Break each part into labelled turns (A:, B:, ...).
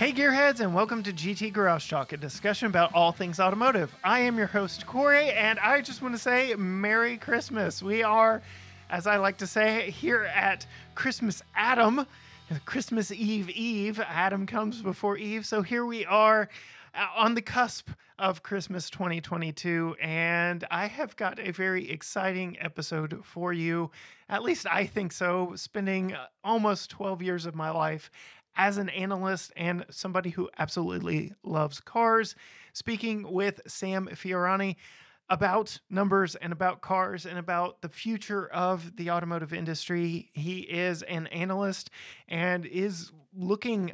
A: Hey, Gearheads, and welcome to GT Garage Talk, a discussion about all things automotive. I am your host, Cory, and I just want to say Merry Christmas. We are, as I like to say, here at Christmas Adam, Christmas Eve Eve. Adam comes before Eve, so here we are uh, on the cusp of Christmas 2022, and I have got a very exciting episode for you. At least I think so. Spending uh, almost 12 years of my life as an analyst and somebody who absolutely loves cars, speaking with Sam Fiorani about numbers and about cars and about the future of the automotive industry. He is an analyst and is looking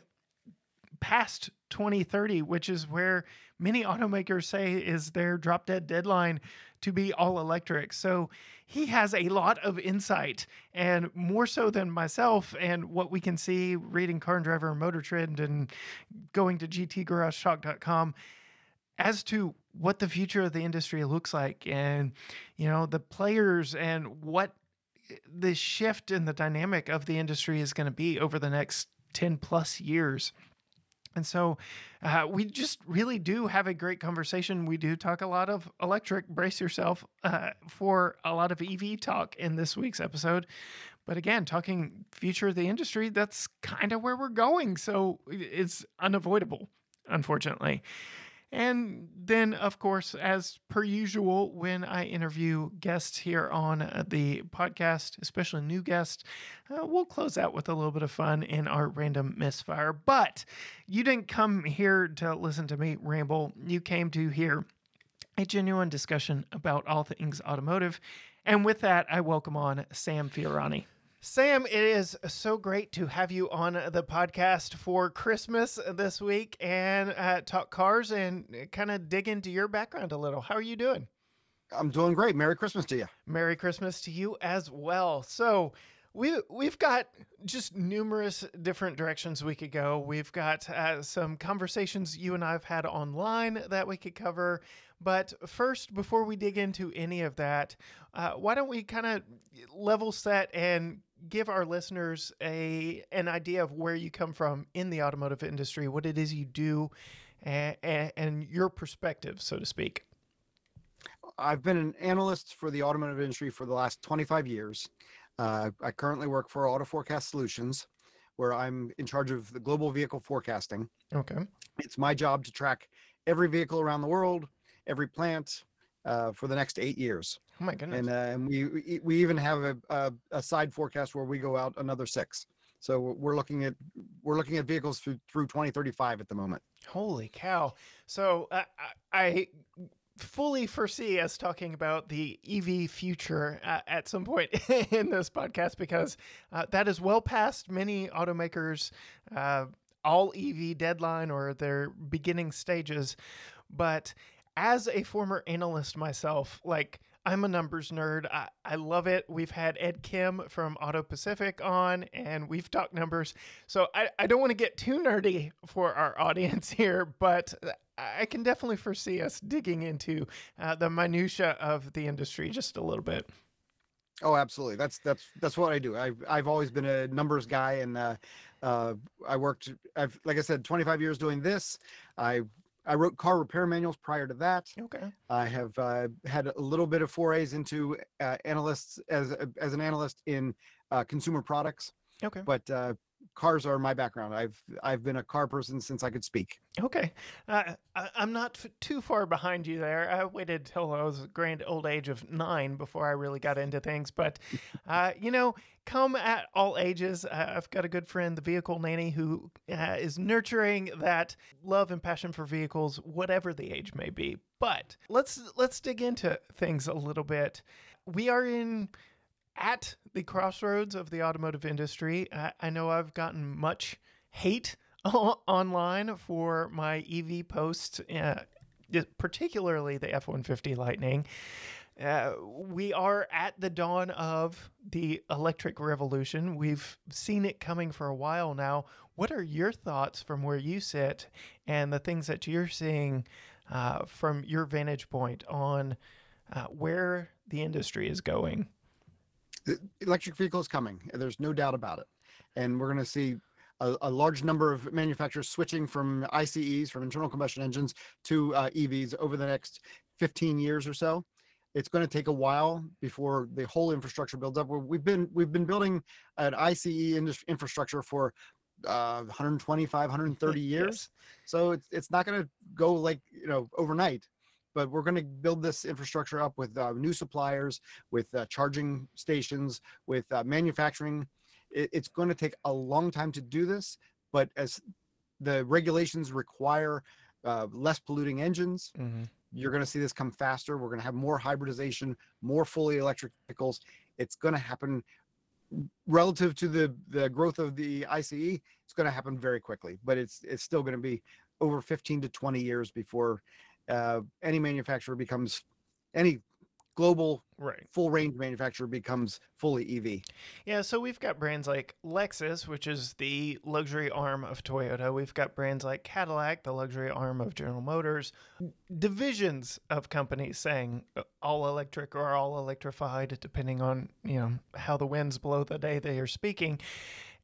A: past 2030, which is where many automakers say is their drop dead deadline to be all electric. So he has a lot of insight and more so than myself and what we can see reading Car and Driver and Motor Trend and going to gtgaragetalk.com as to what the future of the industry looks like and you know the players and what the shift in the dynamic of the industry is going to be over the next 10 plus years and so uh, we just really do have a great conversation. We do talk a lot of electric. Brace yourself uh, for a lot of EV talk in this week's episode. But again, talking future of the industry, that's kind of where we're going. So it's unavoidable, unfortunately. And then, of course, as per usual, when I interview guests here on uh, the podcast, especially new guests, uh, we'll close out with a little bit of fun in our random misfire. But you didn't come here to listen to me ramble, you came to hear a genuine discussion about all things automotive. And with that, I welcome on Sam Fiorani. Sam, it is so great to have you on the podcast for Christmas this week and uh, talk cars and kind of dig into your background a little. How are you doing?
B: I'm doing great. Merry Christmas to you.
A: Merry Christmas to you as well. So, we we've got just numerous different directions we could go. We've got uh, some conversations you and I've had online that we could cover. But first, before we dig into any of that, uh, why don't we kind of level set and give our listeners a an idea of where you come from in the automotive industry, what it is you do, and, and your perspective, so to speak.
B: I've been an analyst for the automotive industry for the last 25 years. Uh, I currently work for Auto Forecast Solutions, where I'm in charge of the global vehicle forecasting.
A: Okay.
B: It's my job to track every vehicle around the world, every plant, uh, for the next eight years.
A: Oh my goodness!
B: And, uh, and we we even have a, a, a side forecast where we go out another six. So we're looking at we're looking at vehicles through through 2035 at the moment.
A: Holy cow! So uh, I fully foresee us talking about the EV future uh, at some point in this podcast because uh, that is well past many automakers' uh, all EV deadline or their beginning stages. But as a former analyst myself, like I'm a numbers nerd. I, I love it. We've had Ed Kim from Auto Pacific on and we've talked numbers. So I, I don't want to get too nerdy for our audience here, but I can definitely foresee us digging into uh, the minutia of the industry just a little bit.
B: Oh, absolutely. That's that's that's what I do. I've I've always been a numbers guy, and uh, uh, I worked. I've like I said, 25 years doing this. I I wrote car repair manuals prior to that.
A: Okay.
B: I have uh, had a little bit of forays into uh, analysts as as an analyst in uh, consumer products.
A: Okay.
B: But uh, cars are my background. I've I've been a car person since I could speak.
A: Okay, uh, I, am not f- too far behind you there. I waited till I was a grand old age of nine before I really got into things. But uh, you know, come at all ages. Uh, I've got a good friend, the vehicle nanny, who uh, is nurturing that love and passion for vehicles, whatever the age may be. But let's let's dig into things a little bit. We are in at the crossroads of the automotive industry. I, I know I've gotten much hate online for my EV posts, uh, particularly the F 150 Lightning. Uh, we are at the dawn of the electric revolution. We've seen it coming for a while now. What are your thoughts from where you sit and the things that you're seeing uh, from your vantage point on uh, where the industry is going?
B: The electric vehicle is coming. There's no doubt about it. And we're going to see a, a large number of manufacturers switching from ICEs, from internal combustion engines, to uh, EVs over the next 15 years or so. It's going to take a while before the whole infrastructure builds up. We've been we've been building an ICE indus- infrastructure for uh, 125, 130 years.
A: Yes.
B: So it's it's not going to go like you know overnight, but we're going to build this infrastructure up with uh, new suppliers, with uh, charging stations, with uh, manufacturing. It, it's going to take a long time to do this, but as the regulations require uh, less polluting engines,
A: Mhm.
B: you're going to see this come faster. We're going to have more hybridization, more fully electric vehicles. It's going to happen relative to the the growth of the ICE. It's going to happen very quickly, but it's it's still going to be over 15 to 20 years before uh, any manufacturer becomes any global
A: Right.
B: full range manufacturer becomes fully EV.
A: Yeah, so we've got brands like Lexus, which is the luxury arm of Toyota. We've got brands like Cadillac, the luxury arm of General Motors. Divisions of companies saying uh, all electric or all electrified, depending on you know how the winds blow the day they are speaking.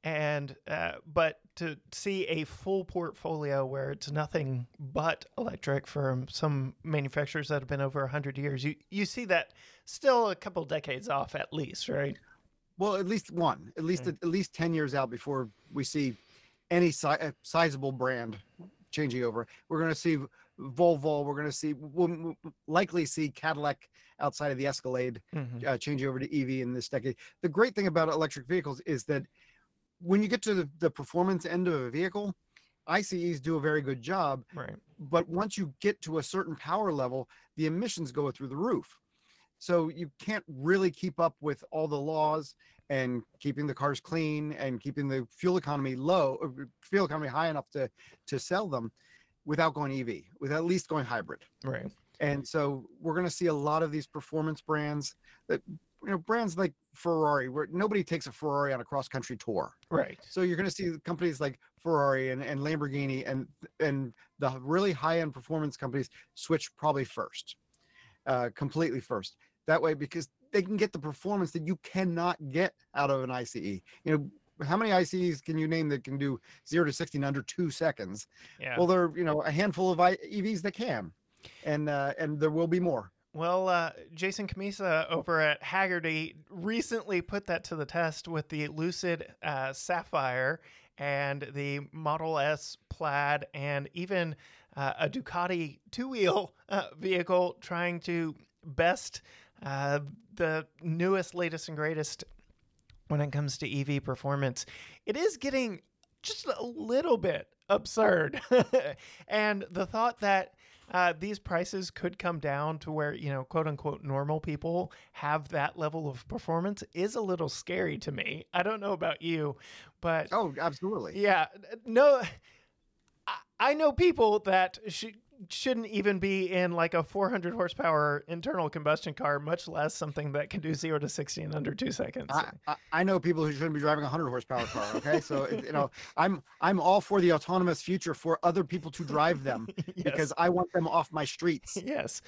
A: And uh, but to see a full portfolio where it's nothing but electric from some manufacturers that have been over hundred years, you you see that still a couple decades off at least, right?
B: Well, at least one, at least at least 10 years out before we see any si- uh, sizable brand changing over. We're going to see Volvo. We're going to see, we'll likely see Cadillac outside of the Escalade
A: Mhm.
B: uh, changing over to EV in this decade. The great thing about electric vehicles is that when you get to the, the performance end of a vehicle, ICEs do a very good job.
A: Right.
B: But once you get to a certain power level, the emissions go through the roof. So you can't really keep up with all the laws and keeping the cars clean and keeping the fuel economy low, uh, fuel economy high enough to to sell them without going EV, with at least going hybrid.
A: Right.
B: And so we're going to see a lot of these performance brands that you know brands like Ferrari where nobody takes a Ferrari on a cross country tour.
A: Right.
B: So you're going to see companies like Ferrari and, and Lamborghini and and the really high end performance companies switch probably first, uh, completely first. That way, because they can get the performance that you cannot get out of an ICE. You know, how many ICEs can you name that can do zero to sixty in under two seconds?
A: Yeah.
B: Well, there are you know a handful of I- EVs that can, and uh, and there will be more.
A: Well, uh, Jason Cammisa over at Hagerty recently put that to the test with the Lucid uh, Sapphire and the Model S Plaid, and even uh, a Ducati two wheel uh, vehicle trying to best uh, the newest, latest, and greatest when it comes to EV performance. It is getting just a little bit absurd. and the thought that uh, these prices could come down to where, you know, quote unquote, normal people have that level of performance is a little scary to me. I don't know about you, but
B: Oh, absolutely.
A: yeah, no, I, know people that sh- shouldn't even be in like a 400 horsepower internal combustion car, much less something that can do zero to 60 in under two seconds.
B: I, I, I know people who shouldn't be driving a hundred horsepower car. Okay, so you know, I'm I'm all for the autonomous future for other people to drive them
A: Yes.
B: because I want them off my streets.
A: yes.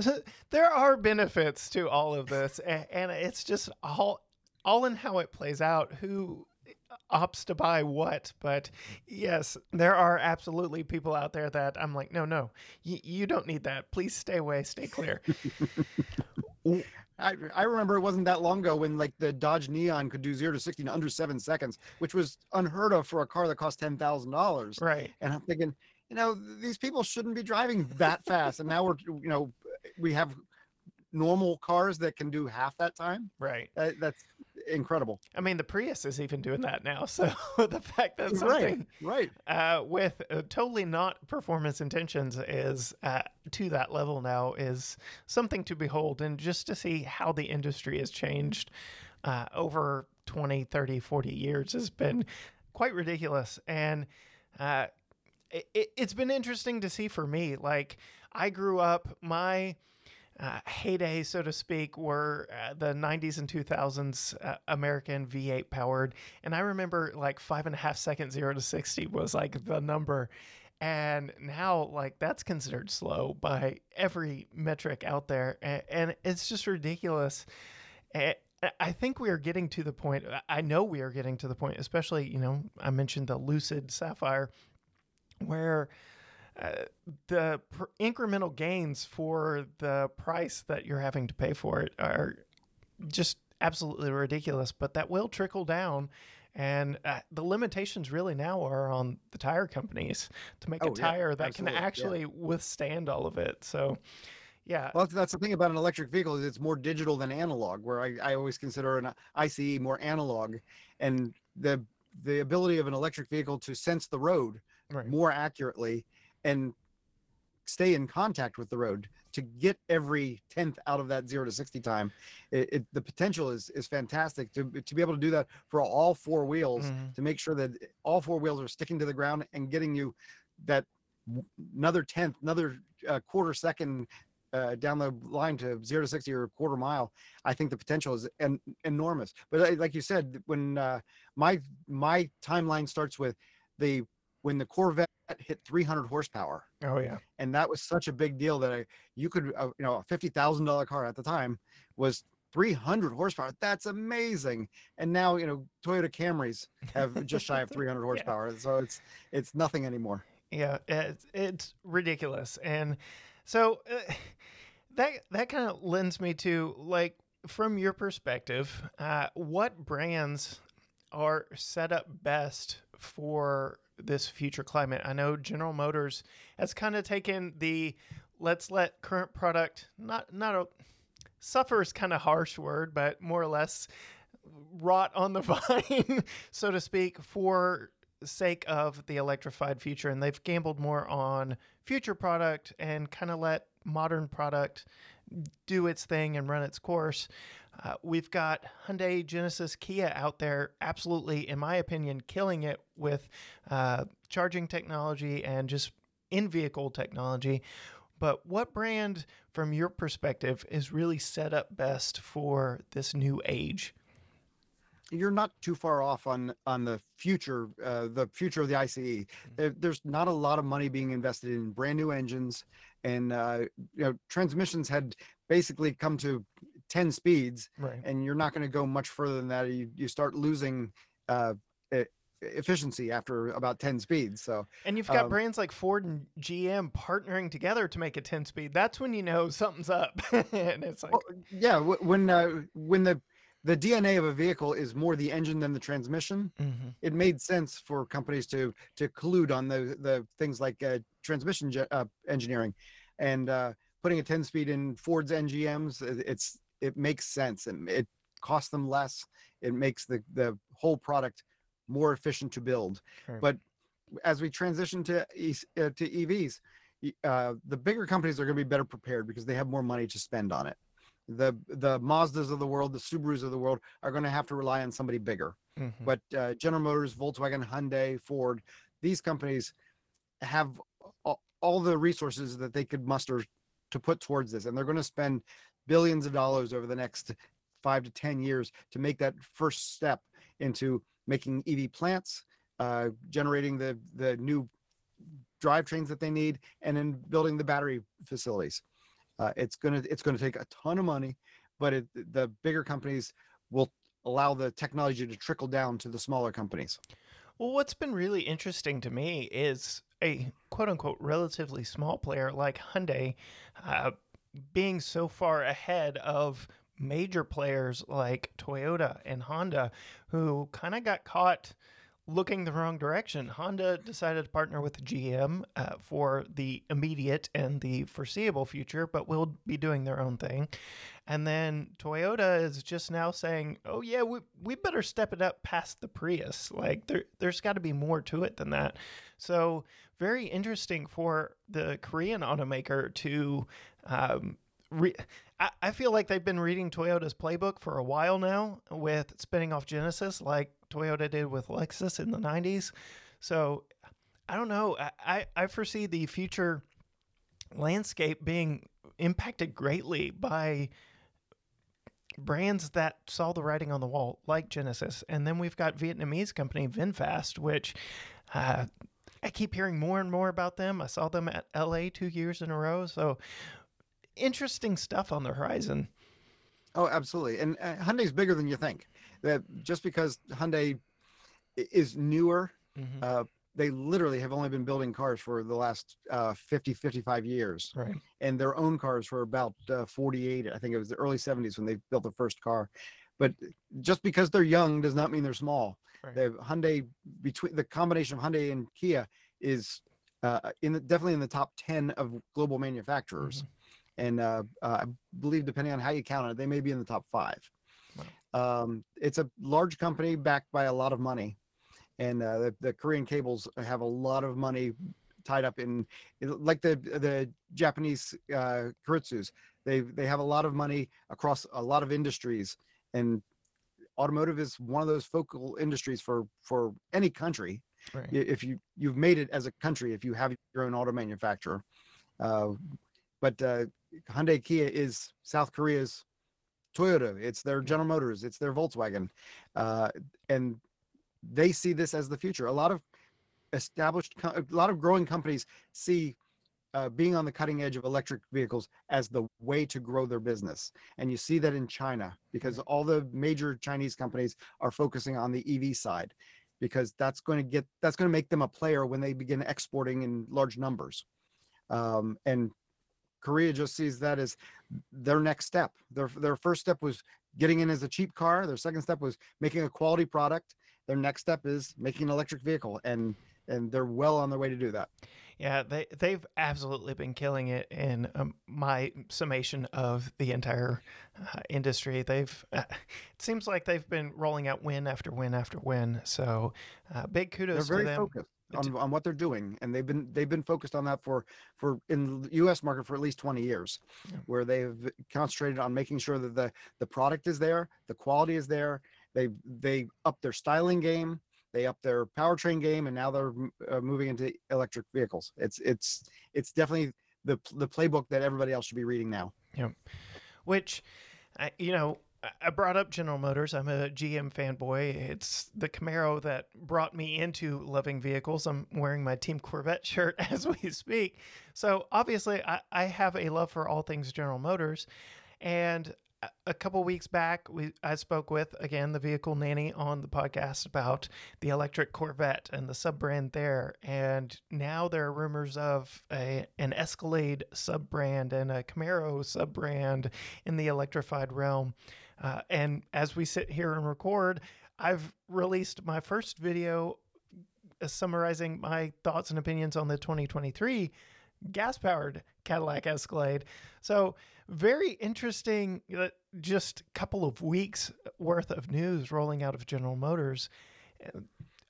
A: So there are benefits to all of this, a- and it's just all all in how it plays out. Who opts to buy what? But yes, there are absolutely people out there that I'm like, no, no, y- you don't need that. Please stay away, stay clear.
B: I, I remember it wasn't that long ago when like the Dodge Neon could do zero to sixty in under seven seconds, which was unheard of for a car that cost ten thousand dollars.
A: right.
B: And I'm thinking, you know, these people shouldn't be driving that fast. And now we're, you know, we have normal cars that can do half that time.
A: Right.
B: That, that's incredible.
A: I mean, the Prius is even doing that now. So the fact that
B: Right,
A: something
B: right.
A: uh, with uh, totally not performance intentions is uh, to that level now is something to behold and just to see how the industry has changed uh, over 20 30 40 years has been quite ridiculous and uh, it, it's been interesting to see for me like i grew up my uh, heyday, so to speak, were uh, the 90s and 2000s uh, American V8 powered. And I remember like five and a half seconds, zero to 60 was like the number. And now, like, that's considered slow by every metric out there. And, and it's just ridiculous. I think we are getting to the point. I know we are getting to the point, especially you know I mentioned the Lucid Sapphire, where uh, the pr- incremental gains for the price that you're having to pay for it are just absolutely ridiculous. But that will trickle down. And uh, the limitations really now are on the tire companies to make
B: Oh,
A: a
B: yeah,
A: tire that
B: absolutely,
A: can
B: yeah.
A: actually withstand all of it. So, yeah,
B: Well, that's, that's the thing about an electric vehicle is it's more digital than analog. Where I, I always consider an ICE more analog, and the the ability of an electric vehicle to sense the road
A: right.
B: more accurately and stay in contact with the road to get every tenth out of that zero to 60 time it, it the potential is is fantastic to, to be able to do that for all four wheels
A: Mhm.
B: to make sure that all four wheels are sticking to the ground and getting you that another tenth another uh, quarter second uh, down the line to zero to 60 or a quarter mile i think the potential is en- enormous but uh, like you said when uh, my my timeline starts with the when the corvette hit 300 horsepower
A: Oh yeah.
B: and that was such a big deal that I you could uh, you know a fifty thousand dollar car at the time was three hundred horsepower. That's amazing. And now you know Toyota Camrys have just shy of three hundred horsepower, so it's it's nothing anymore.
A: Yeah, it's, it's ridiculous. And so uh, that that kind of lends me to like from your perspective, uh, what brands are set up best for this future climate? I know General Motors has kind of taken the let's let current product not not a suffer is kind of harsh word, but more or less rot on the vine, so to speak, for sake of the electrified future. And they've gambled more on future product and kind of let modern product do its thing and run its course. Uh, we've got Hyundai, Genesis, Kia out there, absolutely, in my opinion, killing it with uh, charging technology and just in vehicle technology. But what brand, from your perspective, is really set up best for this new age?
B: You're not too far off on on the future, uh, the future of the ICE. There, there's not a lot of money being invested in brand new engines, and uh, you know transmissions had basically come to 10 speeds
A: Right.
B: and you're not going to go much further than that. You you start losing uh, efficiency after about 10 speeds. So
A: And you've got
B: Um,
A: brands like Ford and GM partnering together to make a 10 speed. That's when you know something's up. and it's like,
B: well, yeah, when uh, when the the DNA of a vehicle is more the engine than the transmission,
A: Mhm.
B: it made sense for companies to to collude on the the things like uh, transmission ge- uh, engineering, and uh, putting a 10 speed in Ford's NGMs. it- It's it makes sense and it costs them less. It makes the the whole product more efficient to build. But as we transition to E- uh, to EVs, uh, the bigger companies are going to be better prepared because they have more money to spend on it. The the Mazdas of the world, the Subarus of the world are going to have to rely on somebody bigger.
A: Mhm.
B: But uh, General Motors, Volkswagen, Hyundai, Ford, these companies have all, all the resources that they could muster to put towards this, and they're going to spend billions of dollars over the next five to ten years to make that first step into making EV plants, uh, generating the the new drivetrains that they need, and then building the battery facilities. Uh, it's gonna it's gonna take a ton of money, but it, the bigger companies will allow the technology to trickle down to the smaller companies.
A: Well, what's been really interesting to me is a quote unquote relatively small player like Hyundai uh, being so far ahead of major players like Toyota and Honda, who kind of got caught looking the wrong direction. Honda decided to partner with GM uh, for the immediate and the foreseeable future, but will be doing their own thing. And then Toyota is just now saying, "Oh yeah, we we better step it up past the Prius. Like there there's got to be more to it than that." So very interesting for the Korean automaker to. Um, re- I, I feel like they've been reading Toyota's playbook for a while now with spinning off Genesis, like Toyota did with Lexus in the '90s. So I don't know. I, I, foresee the future landscape being impacted greatly by brands that saw the writing on the wall, like Genesis. And then we've got Vietnamese company VinFast, which uh, I keep hearing more and more about them. I saw them at LA two years in a row. So interesting stuff on the horizon.
B: Oh, absolutely. And uh, Hyundai's bigger than you think. That just because Hyundai is newer,
A: Mhm.
B: uh, they literally have only been building cars for the last uh, 50, 55 years,
A: right.
B: and their own cars for about uh, 48. I think it was the early 70s when they built the first car. But just because they're young does not mean they're small.
A: Right.
B: They Hyundai between the combination of Hyundai and Kia is uh, in the, definitely in the top 10 of global manufacturers. And uh, uh, I believe, depending on how you count it, they may be in the top five. Um, it's a large company backed by a lot of money, and uh, the, the Korean chaebols have a lot of money tied up in, in- like the the Japanese uh, keiretsus. They they have a lot of money across a lot of industries, and automotive is one of those focal industries for for any country.
A: Right.
B: if you you've made it as a country if you have your own auto manufacturer uh, but uh, hyundai kia is south korea's toyota. It's their general motors. It's their volkswagen. Uh, and they see this as the future. A lot of established a lot of growing companies see uh, being on the cutting edge of electric vehicles as the way to grow their business. And you see that in china because all the major chinese companies are focusing on the ev side because that's going to get that's going to make them a player when they begin exporting in large numbers. Um, and korea just sees that as their next step. Their, their first step was getting in as a cheap car. Their second step was making a quality product. Their next step is making an electric vehicle and and they're well on their way to do that
A: Yeah, they they've absolutely been killing it in um, my summation of the entire uh, industry. They've uh, it seems like they've been rolling out win after win after win. So uh, big
B: they're very
A: to them.
B: focused on, on what they're doing and they've been they've been focused on that for for in the us market for at least 20 years
A: Yeah.
B: where they've concentrated on making sure that the the product is there the quality is there they they up their styling game they up their powertrain game and now they're uh, moving into electric vehicles it's it's it's definitely the the playbook that everybody else should be reading now Yeah,
A: which I- you know I brought up General Motors. I'm a GM fanboy. It's the Camaro that brought me into loving vehicles. I'm wearing my Team Corvette shirt as we speak. So obviously, I, I have a love for all things General Motors. And a- couple weeks back, we I spoke with again the vehicle nanny on the podcast about the electric Corvette and the sub brand there. And now there are rumors of a an Escalade sub brand and a Camaro sub brand in the electrified realm. Uh, and as we sit here and record, I've released my first video uh, summarizing my thoughts and opinions on the 2023 gas powered Cadillac Escalade. So, very interesting, uh, just couple of weeks worth of news rolling out of General Motors. Uh,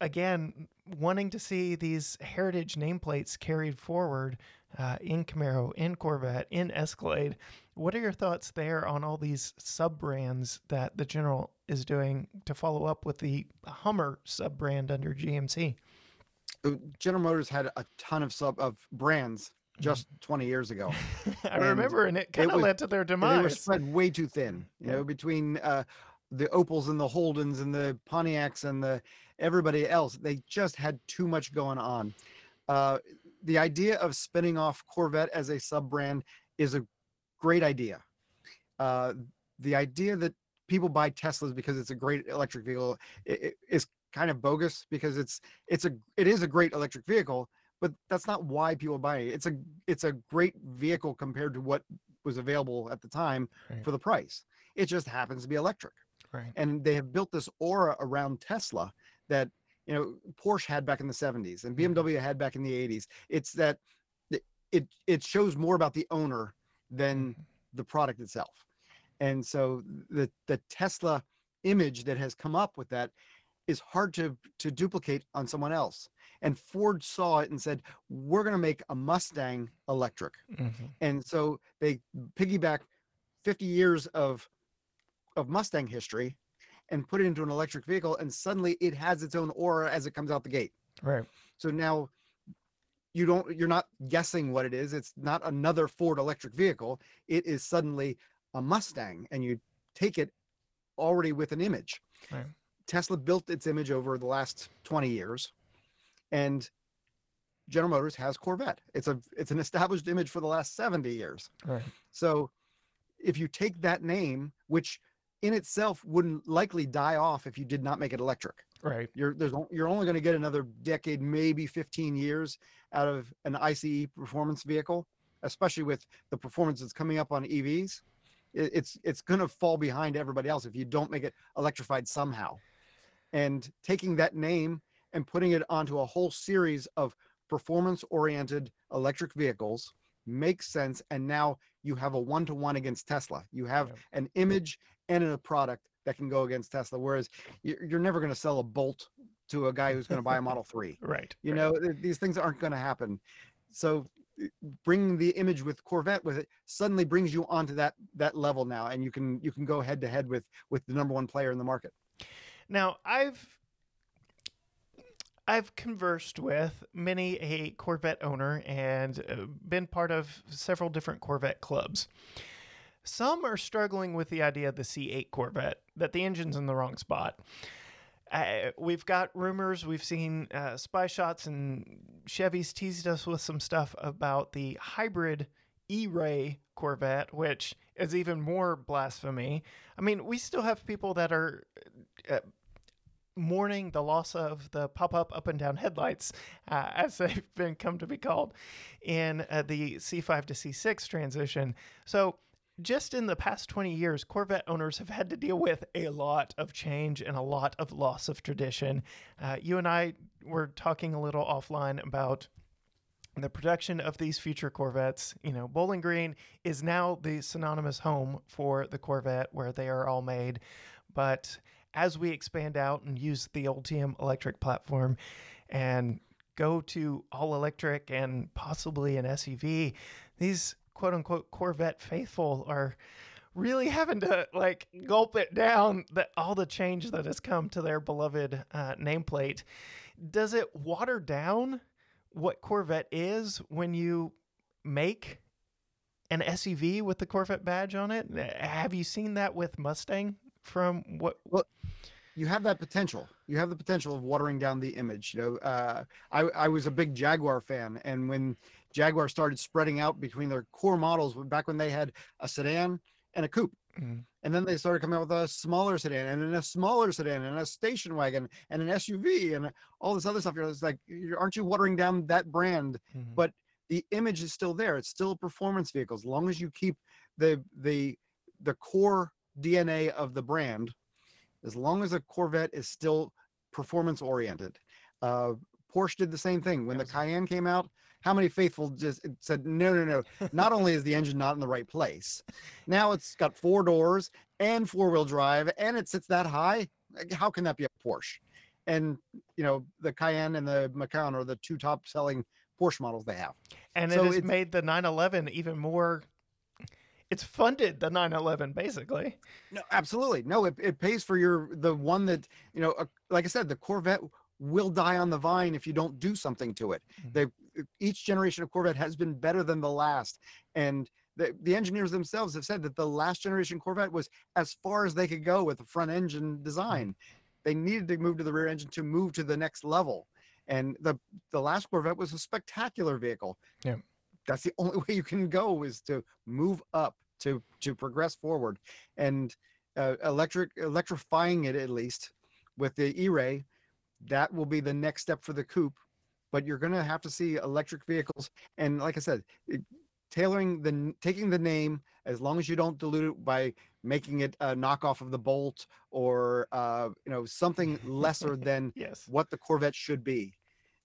A: Again, wanting to see these heritage nameplates carried forward uh, in Camaro, in Corvette, in Escalade. What are your thoughts there on all these sub brands that the General is doing to follow up with the Hummer sub brand under GMC?
B: Uh, general motors had a ton of sub of brands just 20 years ago
A: I
B: And
A: remember, and it kind of led to their
B: demise. they were spread way too thin you
A: Yeah.
B: know between uh the opels and the holdens and the pontiacs and the everybody else they just had too much going on uh the idea of spinning off corvette as a sub brand is a great idea uh the idea that people buy teslas because it's a great electric vehicle is kind of bogus because it's it's a it is a great electric vehicle but that's not why people buy it it's a it's a great vehicle compared to what was available at the time
A: Right.
B: for the price it just happens to be electric
A: Right.
B: and they have built this aura around tesla that you know porsche had back in the 70s and
A: Mhm.
B: bmw had back in the 80s it's that it it, shows more about the owner than
A: Mhm.
B: the product itself and so the the tesla image that has come up with that is hard to to duplicate on someone else and ford saw it and said we're going to make a mustang electric
A: Mhm.
B: and so they piggyback 50 years of of mustang history and put it into an electric vehicle and suddenly it has its own aura as it comes out the gate
A: Right.
B: so now you don't you're not guessing what it is it's not another ford electric vehicle it is suddenly a mustang and you take it already with an image
A: Right.
B: Tesla built its image over the last 20 years and general motors has corvette it's a it's an established image for the last 70 years
A: Right.
B: so if you take that name, which in itself wouldn't likely die off if you did not make it electric.
A: Right.
B: You're there's you're only going to get another decade, maybe 15 years out of an ICE performance vehicle, especially with the performance that's coming up on EVs. It, it's it's going to fall behind everybody else if you don't make it electrified somehow. And taking that name and putting it onto a whole series of performance-oriented electric vehicles makes sense. And now you have a one-to-one against Tesla. You have an image and a product that can go against Tesla. Whereas you- you're never going to sell a Bolt to a guy who's going to buy a Model 3.
A: Right.
B: You
A: right.
B: know, these things aren't going to happen. So uh, bringing the image with Corvette with it suddenly brings you onto that that level now and you can you can go head to head with with the number one player in the market.
A: Now, I've I've conversed with many a Corvette owner and uh, been part of several different Corvette clubs. Some are struggling with the idea of the C8 Corvette that the engine's in the wrong spot. Uh, we've got rumors, we've seen uh, spy shots, and Chevy's teased us with some stuff about the hybrid E Ray Corvette, which is even more blasphemy. I mean, we still have people that are uh, mourning the loss of the pop-up up and down headlights, uh, as they've been come to be called, in uh, the C5 to C6 transition. So, just in the past 20 years, Corvette owners have had to deal with a lot of change and a lot of loss of tradition. Uh, you and I were talking a little offline about the production of these future Corvettes. You know, Bowling Green is now the synonymous home for the Corvette where they are all made. But as we expand out and use the Ultium electric platform and go to all electric and possibly an SUV, these quote unquote Corvette faithful are really having to like gulp it down that all the change that has come to their beloved uh, nameplate. Does it water down what Corvette is when you make an SUV with the Corvette badge on it? Have you seen that with Mustang from what well,
B: You have that potential. You have the potential of watering down the image. You know, uh, I I was a big Jaguar fan, and when Jaguar started spreading out between their core models, back when they had a sedan and a coupe,
A: Mhm.
B: and then they started coming out with a smaller sedan and then a smaller sedan and a station wagon and an SUV and all this other stuff. You're just like, you're- aren't you watering down that brand?
A: Mhm.
B: But the image is still there. It's still a performance vehicle as long as you keep the the the core DNA of the brand. As long as a Corvette is still performance oriented. Uh, Porsche did the same thing when the Cayenne came out. How many faithful just said no, no, no? Not only is the engine not in the right place, now it's got four doors and four wheel drive, and it sits that high. How can that be a Porsche? And you know the Cayenne and the Macan are the two top selling Porsche models they have.
A: and
B: so
A: it has made the 911 even more. It's funded the 911 basically.
B: No, absolutely. No, it, it pays for your the one that you know. Uh, like I said, the Corvette will die on the vine if you don't do something to it.
A: Mhm.
B: They each generation of Corvette has been better than the last, and the the engineers themselves have said that the last generation Corvette was as far as they could go with the front engine design. They needed to move to the rear engine to move to the next level, and the the last Corvette was a spectacular vehicle.
A: Yeah.
B: That's the only way you can go is to move up to to progress forward and uh, electric electrifying it at least with the E-Ray, that will be the next step for the coupe. But you're going to have to see electric vehicles, and like I said, it, tailoring the taking the name as long as you don't dilute it by making it a knockoff of the Bolt or uh, you know something lesser than
A: Yes.
B: what the Corvette should be,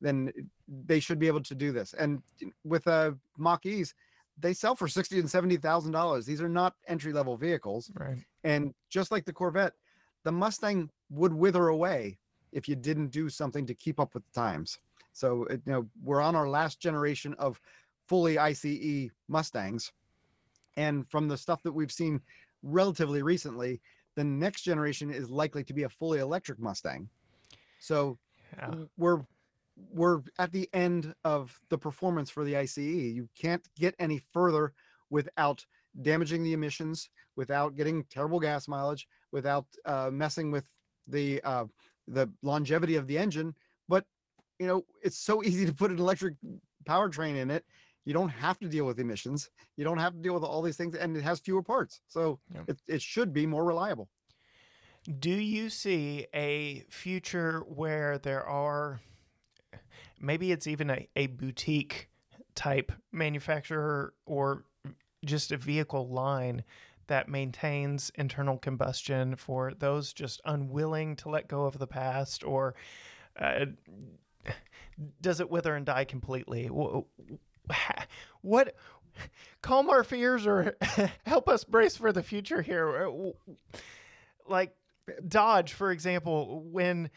B: then they should be able to do this. And with uh, Mach E's, they sell for sixty and seventy thousand dollars. These are not entry level vehicles.
A: Right.
B: And just like the Corvette, the Mustang would wither away if you didn't do something to keep up with the times. So you know we're on our last generation of fully ICE Mustangs, and from the stuff that we've seen relatively recently, the next generation is likely to be a fully electric Mustang. So
A: Yeah.
B: we're we're at the end of the performance for the ICE. You can't get any further without damaging the emissions, without getting terrible gas mileage, without uh, messing with the uh, the longevity of the engine. But you know, it's so easy to put an electric powertrain in it. you don't have to deal with emissions. You don't have to deal with all these things, and it has fewer parts. So
A: Yep.
B: it, it should be more reliable.
A: Do you see a future where there are maybe it's even a, a boutique type manufacturer or just a vehicle line that maintains internal combustion for those just unwilling to let go of the past or uh, does it wither and die completely? Wh- wh- What calm our fears or help us brace for the future here? Uh, Like Dodge, for example, when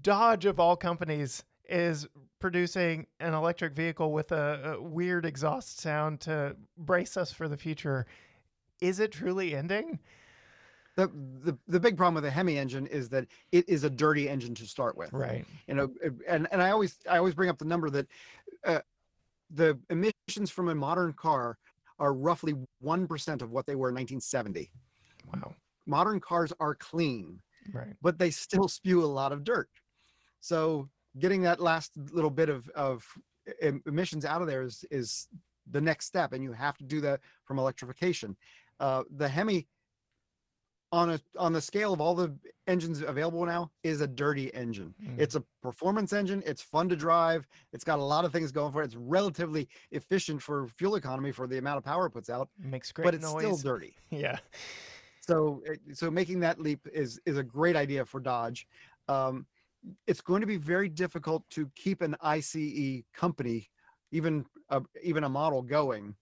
A: Dodge of all companies is producing an electric vehicle with a, a weird exhaust sound to brace us for the future, is it truly ending?
B: The, the the big problem with a Hemi engine is that it is a dirty engine to start with.
A: Right.
B: you know uh, and and i always i always bring up the number that uh, the emissions from a modern car are roughly 1% of what they were in 1970
A: Wow.
B: modern cars are clean
A: Right.
B: but they still spew a lot of dirt so getting that last little bit of of emissions out of there is is the next step and you have to do that from electrification uh, the hemi on a on the scale of all the engines available now is a dirty engine
A: Mm.
B: it's a performance engine. It's fun to drive. It's got a lot of things going for it. It's relatively efficient for fuel economy for the amount of power it puts out,
A: Makes great
B: but it's
A: noise.
B: still dirty.
A: yeah.
B: So, uh, so making that leap is is a great idea for Dodge. Um, it's going to be very difficult to keep an ICE company, even a, even a model going,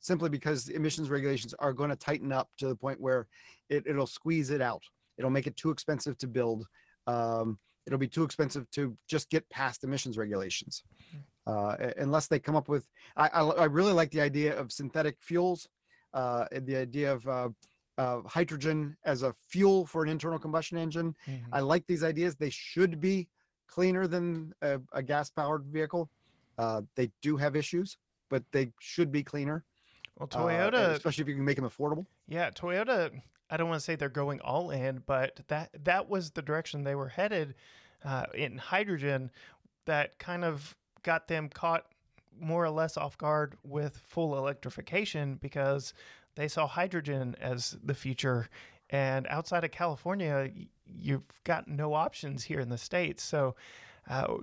B: simply because emissions regulations are going to tighten up to the point where it, it'll squeeze it out. It'll make it too expensive to build. Um, it'll be too expensive to just get past emissions regulations, uh, unless they come up with. I, I, I really like the idea of synthetic fuels, uh, and the idea of uh, uh, hydrogen as a fuel for an internal combustion engine.
A: Mhm.
B: I like these ideas. They should be cleaner than a, a gas powered vehicle. Uh, they do have issues, but they should be cleaner.
A: Well,
B: uh,
A: Toyota,
B: especially if you can make them affordable.
A: yeah, Toyota. I don't want to say they're going all in, but that that was the direction they were headed uh, in hydrogen. That kind of got them caught more or less off guard with full electrification because they saw hydrogen as the future. And outside of California, you've got no options here in the states. So, uh,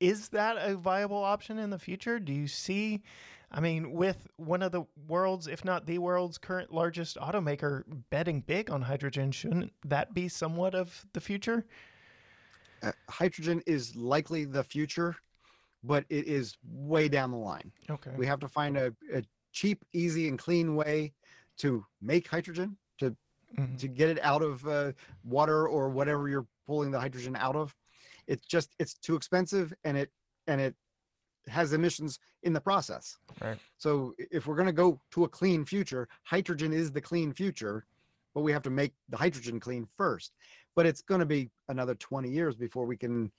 A: is that a viable option in the future? Do you see? I mean, with one of the world's, if not the world's current largest automaker betting big on hydrogen, shouldn't that be somewhat of the future?
B: Uh, hydrogen is likely the future, but it is way down the line.
A: Okay.
B: We have to find a, a cheap, easy, and clean way to make hydrogen to
A: Mhm.
B: to get it out of uh, water or whatever you're pulling the hydrogen out of. It's just it's too expensive and it and it has emissions in the process.
A: Right.
B: So if we're going to go to a clean future, hydrogen is the clean future, but we have to make the hydrogen clean first. But it's going to be another 20 years before we can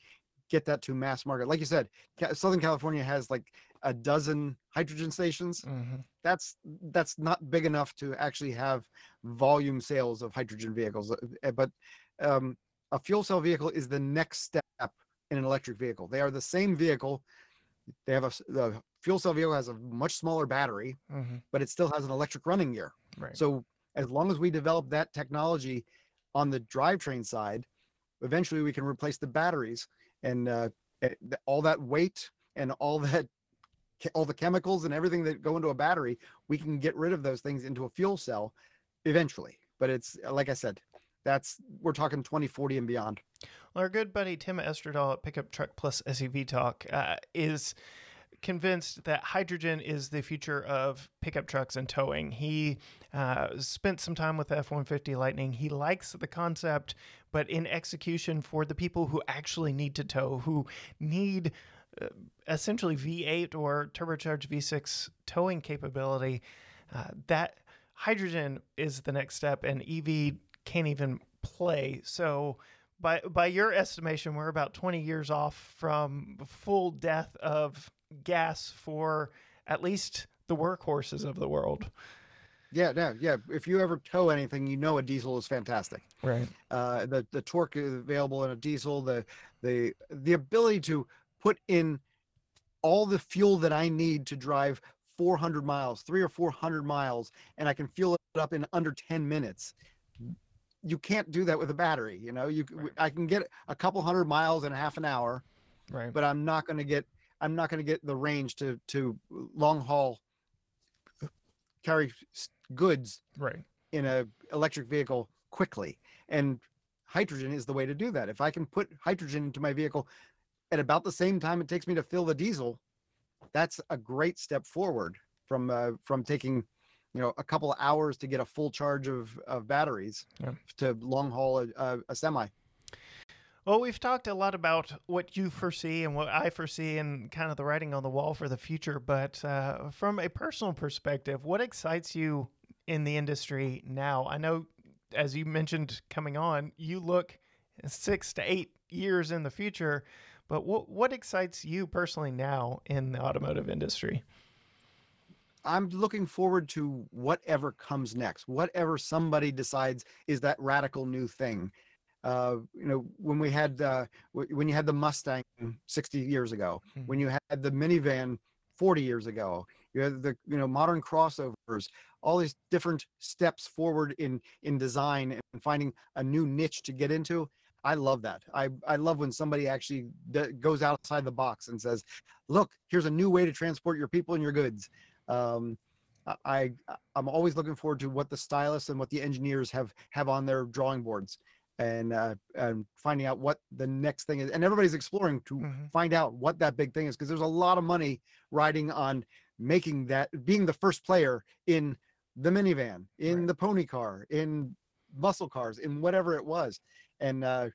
B: get that to mass market. Like you said, Southern California has like a dozen hydrogen stations
A: Mhm.
B: that's that's not big enough to actually have volume sales of hydrogen vehicles uh, uh, but um, a fuel cell vehicle is the next step in an electric vehicle they are the same vehicle they have a the fuel cell vehicle has a much smaller battery
A: Mhm.
B: but it still has an electric running gear
A: Right.
B: so as long as we develop that technology on the drivetrain side eventually we can replace the batteries and uh, eh, all that weight and all that all the chemicals and everything that go into a battery we can get rid of those things into a fuel cell eventually. But it's like i said that's we're talking 2040 and beyond.
A: Well, our good buddy Tim Esterdahl at Pickup Truck Plus SUV Talk uh, is convinced that hydrogen is the future of pickup trucks and towing. He uh, spent some time with F 150 Lightning. He likes the concept, but in execution for the people who actually need to tow, who need uh, essentially V8 or turbocharged V6 towing capability, uh, that hydrogen is the next step, and EV can't even play. So, by by your estimation, we're about 20 years off from full death of gas for at least the workhorses of the world.
B: yeah yeah yeah if you ever tow anything you know a diesel is fantastic
A: Right.
B: uh, the the torque available in a diesel, the the the ability to put in all the fuel that I need to drive 400 miles, three or 400 miles, and I can fuel it up in under 10 minutes. You can't do that with a battery. You know, you
A: Right.
B: I can get a couple hundred miles in half an hour,
A: Right.
B: but I'm not going to get I'm not going to get the range to to long haul carry goods
A: right.
B: in a electric vehicle quickly and hydrogen is the way to do that if i can put hydrogen into my vehicle at about the same time it takes me to fill the diesel that's a great step forward from uh, from taking you know a couple of hours to get a full charge of, of batteries
A: Yeah.
B: to long haul a, a, a semi
A: Well, we've talked a lot about what you foresee and what I foresee and kind of the writing on the wall for the future. But uh, from a personal perspective, what excites you in the industry now? I know, as you mentioned coming on, you look six to eight years in the future. But what what excites you personally now in the automotive industry?
B: I'm looking forward to whatever comes next, whatever somebody decides is that radical new thing. Uh, you know, when we had uh, when you had the Mustang 60 years ago,
A: Mhm.
B: when you had the minivan 40 years ago, you had the you know modern crossovers, all these different steps forward in in design and finding a new niche to get into. I love that. I I love when somebody actually d- goes outside the box and says, "Look, here's a new way to transport your people and your goods." um, I- I'm always looking forward to what the stylists and what the engineers have have on their drawing boards, and uh, and finding out what the next thing is. And everybody's exploring to
A: Mhm.
B: find out what that big thing is because there's a lot of money riding on making that being the first player in the minivan, in
A: Right.
B: the pony car, in muscle cars, in whatever it was, and. Uh,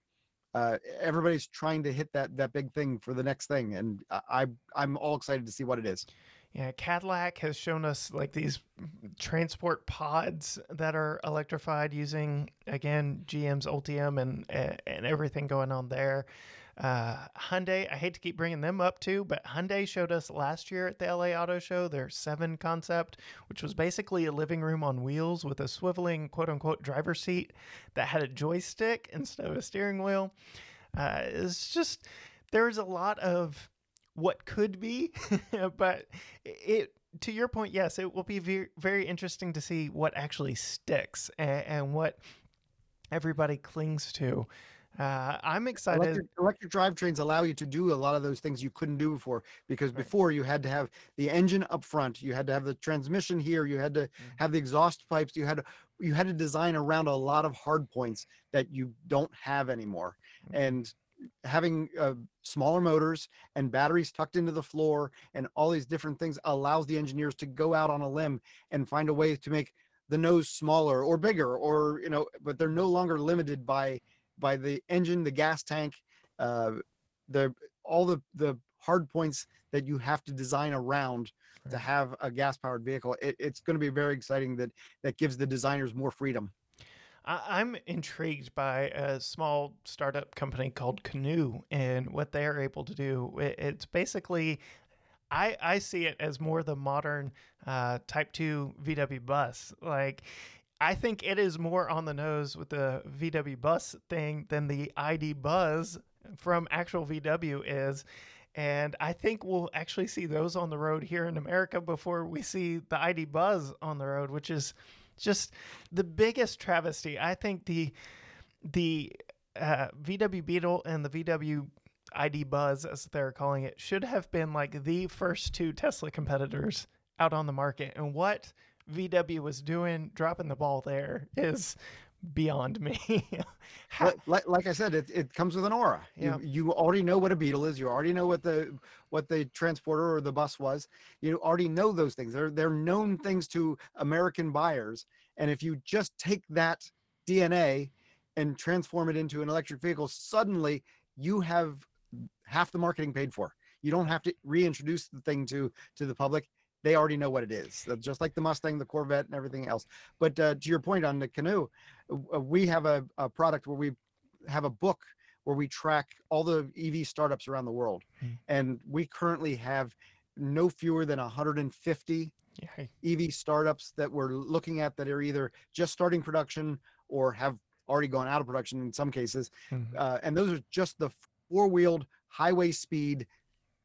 B: uh, everybody's trying to hit that that big thing for the next thing, and I- I'm all excited to see what it is.
A: Yeah, Cadillac has shown us like these transport pods that are electrified using again GM's Ultium and and everything going on there. Uh, Hyundai, I hate to keep bringing them up too, but Hyundai showed us last year at the LA Auto Show their Seven concept, which was basically a living room on wheels with a swiveling quote unquote driver seat that had a joystick instead of a steering wheel. Uh, it's just there's a lot of what could be, but it to your point, yes, it will be very, very interesting to see what actually sticks and, and what everybody clings to. Uh, I'm excited.
B: Electric, electric drivetrains allow you to do a lot of those things you couldn't do before because
A: Right.
B: before you had to have the engine up front, you had to have the transmission here, you had to have the exhaust pipes, you had to you had to design around a lot of hard points that you don't have anymore.
A: Mhm.
B: And having uh, smaller motors and batteries tucked into the floor and all these different things allows the engineers to go out on a limb and find a way to make the nose smaller or bigger or you know but they're no longer limited by by the engine the gas tank uh the all the the hard points that you have to design around to have a gas powered vehicle. It, it's going to be very exciting that that gives the designers more freedom
A: I, I'm intrigued by a small startup company called Canoo and what they are able to do. It, it's basically, I I see it as more the modern uh, Type Two VW bus. Like, I think it is more on the nose with the VW bus thing than the ID Buzz from actual VW is. And I think we'll actually see those on the road here in America before we see the ID Buzz on the road, which is just the biggest travesty. I think the the uh, VW Beetle and the VW ID Buzz, as they're calling it, should have been like the first two Tesla competitors out on the market. And what VW was doing, dropping the ball there, is beyond me. How-
B: like, like, like I said, it, it comes with an aura.
A: Yeah.
B: You you already know what a beetle is. You already know what the what the transporter or the bus was. You already know those things. They're they're known things to American buyers. And if you just take that DNA and transform it into an electric vehicle, suddenly you have half the marketing paid for. You don't have to reintroduce the thing to to the public. They already know what it is. Just like the Mustang, the Corvette, and everything else. But uh, to your point on the Canoo, uh, we have a, a product where we have a book where we track all the EV startups around the world.
A: Hmm.
B: And we currently have no fewer than 150
A: yeah,
B: EV startups that we're looking at that are either just starting production or have already gone out of production in some cases.
A: mhm.
B: Uh, and those are just the four wheeled highway speed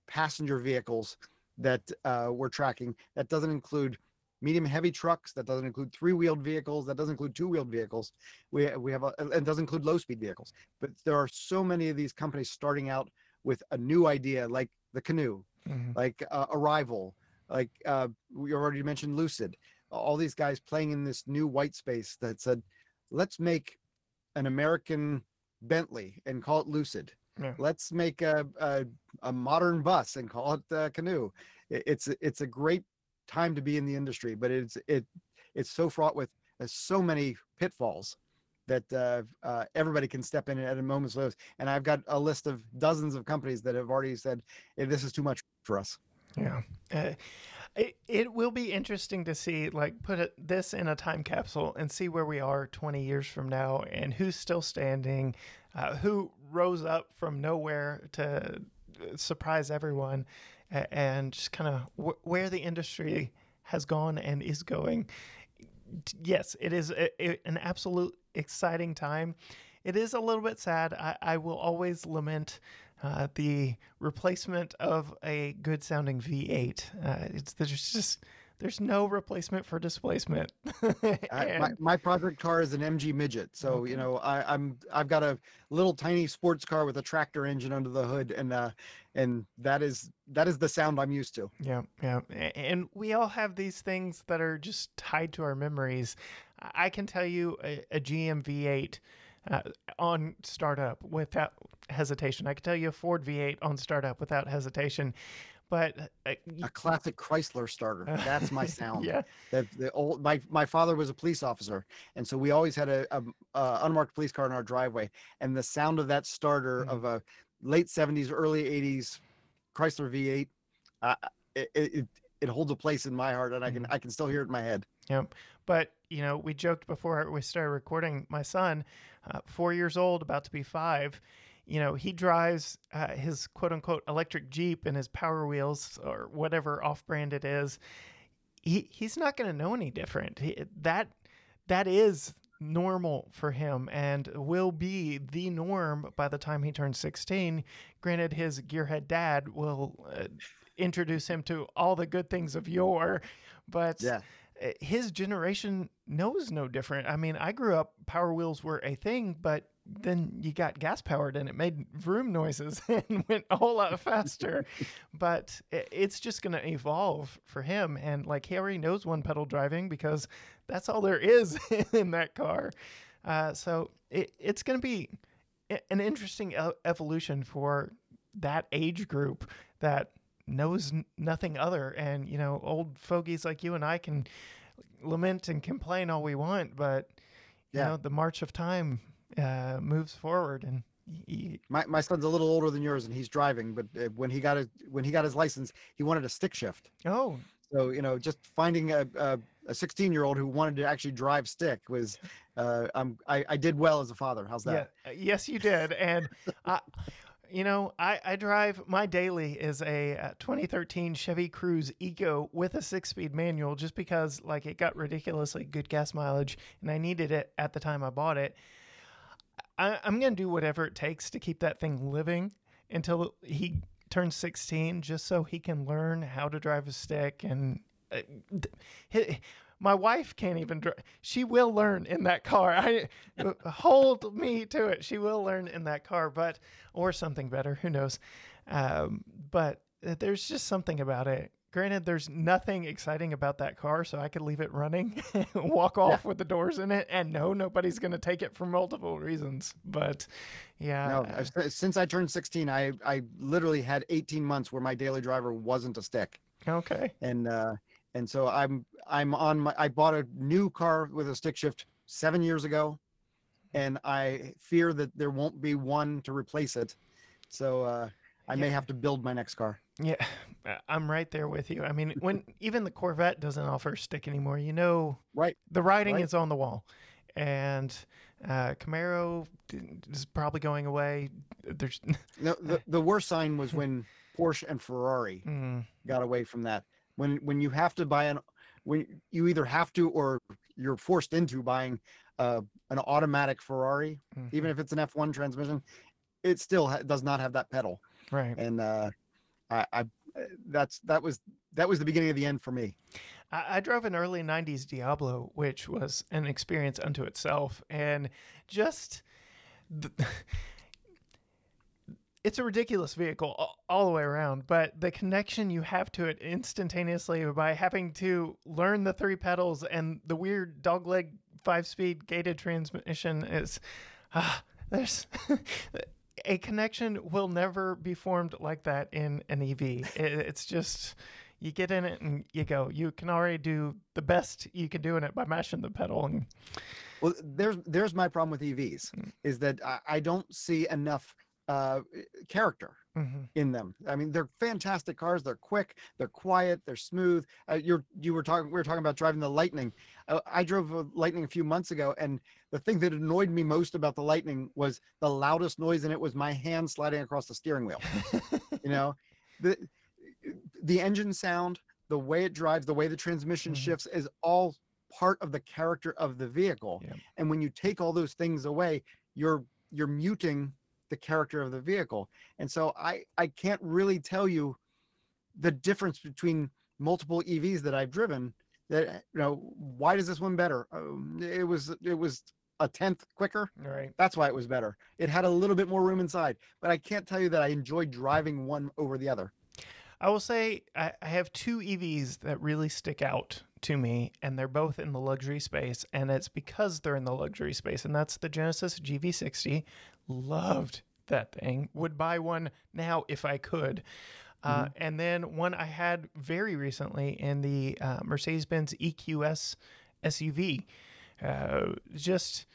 B: passenger vehicles that uh, we're tracking. That doesn't include medium heavy trucks. That doesn't include three wheeled vehicles. That doesn't include two wheeled vehicles. We we have a, and doesn't include low speed vehicles. But there are so many of these companies starting out with a new idea, like the Canoo,
A: Mhm.
B: like uh, Arrival, like uh, we already mentioned Lucid. All these guys playing in this new white space that said, let's make an American Bentley and call it Lucid.
A: Yeah.
B: Let's make a, a a modern bus and call it uh, Canoo. It- It's it's a great time to be in the industry, but it's it it's so fraught with uh, so many pitfalls that uh, uh, everybody can step in at a moment's notice. And I've got a list of dozens of companies that have already said "Eh, this is too much for us.
A: Yeah. Uh, it, it will be interesting to see, like, put it, this in a time capsule and see where we are 20 years from now and who's still standing, uh, who rose up from nowhere to uh, surprise everyone, and just kind of where the industry has gone and is going. Yes, it is a, a- an absolute exciting time. It is a little bit sad. I, I will always lament uh, the replacement of a good sounding V8. Uh, it's there's just there's no replacement for displacement.
B: I, my, my project car is an MG midget, so
A: Okay.
B: you know I, I'm I've got a little tiny sports car with a tractor engine under the hood, and uh, and that is that is the sound I'm used to.
A: Yeah, yeah. And we all have these things that are just tied to our memories. I I can tell you a, a GM V8 uh, on startup without hesitation. I can tell you a Ford V8 on startup without hesitation. But uh,
B: A classic Chrysler starter. That's my sound.
A: yeah,
B: That the old my my father was a police officer, and so we always had a, a, a unmarked police car in our driveway, and the sound of that starter
A: Mhm.
B: of a late '70s, early '80s Chrysler V8, uh, it, it it holds a place in my heart, and I can I can still hear it in my head.
A: Yep. But, you know, we joked before we started recording. My son, uh, four years old, about to be five, you know, he drives uh, his quote unquote electric Jeep and his Power Wheels or whatever off brand it is. He, he's not going to know any different. He, that that is normal for him and will be the norm by the time he turns 16. Granted, his gearhead dad will uh, introduce him to all the good things of yore, but
B: Yeah.
A: his generation knows no different. I mean, I grew up, Power Wheels were a thing, but then you got gas powered and it made vroom noises and went a whole lot faster. but it's just going to evolve for him. And like he already knows one pedal driving because that's all there is in that car. Uh, so it, it's going to be an interesting evolution for that age group that knows n- nothing other. And, you know, old fogies like you and I can lament and complain all we want, but, you
B: Yeah.
A: know, the march of time uh, moves forward and y-
B: My my son's a little older than yours, and he's driving. But uh, when he got his when he got his license, he wanted a stick shift.
A: oh,
B: So you know, just finding a a, a 16 year old who wanted to actually drive stick was, uh, I'm I, I did well as a father. How's that?
A: Yeah, uh, yes, you did. And, I, you know, I, I drive, my daily is a uh, 2013 Chevy Cruze Eco with a six speed manual just because, like, it got ridiculously good gas mileage and I needed it at the time I bought it. I, I'm going to do whatever it takes to keep that thing living until he turns 16 just so he can learn how to drive a stick and uh, hi- my wife can't even drive she will learn in that car. I hold me to it. She will learn in that car but or something better who knows? Um, but uh, there's just something about it granted there's nothing exciting about that car so i could leave it running walk off with the doors in it and no nobody's going to take it for multiple reasons but yeah
B: No,
A: uh,
B: since I turned 16, I I literally had 18 months where my daily driver wasn't a stick,
A: okay.
B: And uh, and so I'm I'm on my I bought a new car with a stick shift seven years ago, and I fear that there won't be one to replace it, so uh, I may have to build my next car.
A: Yeah, I'm right there with you. I mean, when even the Corvette doesn't offer stick anymore, you know,
B: Right.
A: the writing
B: Right.
A: is on the wall, and uh, Camaro is probably going away. There's,
B: No, the the worst sign was when Porsche and Ferrari
A: mm,
B: got away from that. When when you have to buy an when you either have to or you're forced into buying uh, an automatic Ferrari, even
A: mhm,
B: if it's an F1 transmission, it still ha- does not have that pedal.
A: right.
B: And uh, I, I that's that was that was the beginning of the end for me.
A: I, I drove an early 90s Diablo, which was an experience unto itself. And just. The, it's a ridiculous vehicle all, the way around, but the connection you have to it instantaneously by having to learn the three pedals and the weird dogleg five speed gated transmission is uh, there's a connection will never be formed like that in an EV. It, it's just you get in it and you go. You can already do the best you can do in it by mashing the pedal. And
B: well, there's there's my problem with EVs mm. is that I, I don't see enough uh, character mm-hmm. in them. I mean, they're fantastic cars. They're quick. They're quiet. They're smooth. Uh, you're you were talking. We were talking about driving the Lightning. Uh, I drove a Lightning a few months ago, and the thing that annoyed me most about the Lightning was the loudest noise, and it was my hand sliding across the steering wheel. you know, the the engine sound, the way it drives, the way the transmission mm-hmm. shifts is all part of the character of the vehicle. Yeah. And when you take all those things away, you're you're muting the character of the vehicle. And so I I can't really tell you the difference between multiple EVs that I've driven. That you know, why does this one better? Um, it was it was a tenth quicker.
A: Right.
B: That's why it was better. It had a little bit more room inside, but I can't tell you that I enjoyed driving one over the other.
A: I will say I, I have two EVs that really stick out to me, and they're both in the luxury space, and it's because they're in the luxury space, and that's the Genesis GV60. Loved that thing. Would buy one now if I could. Uh, mm-hmm. and then one I had very recently in the uh, Mercedes Benz EQS SUV. Uh, just,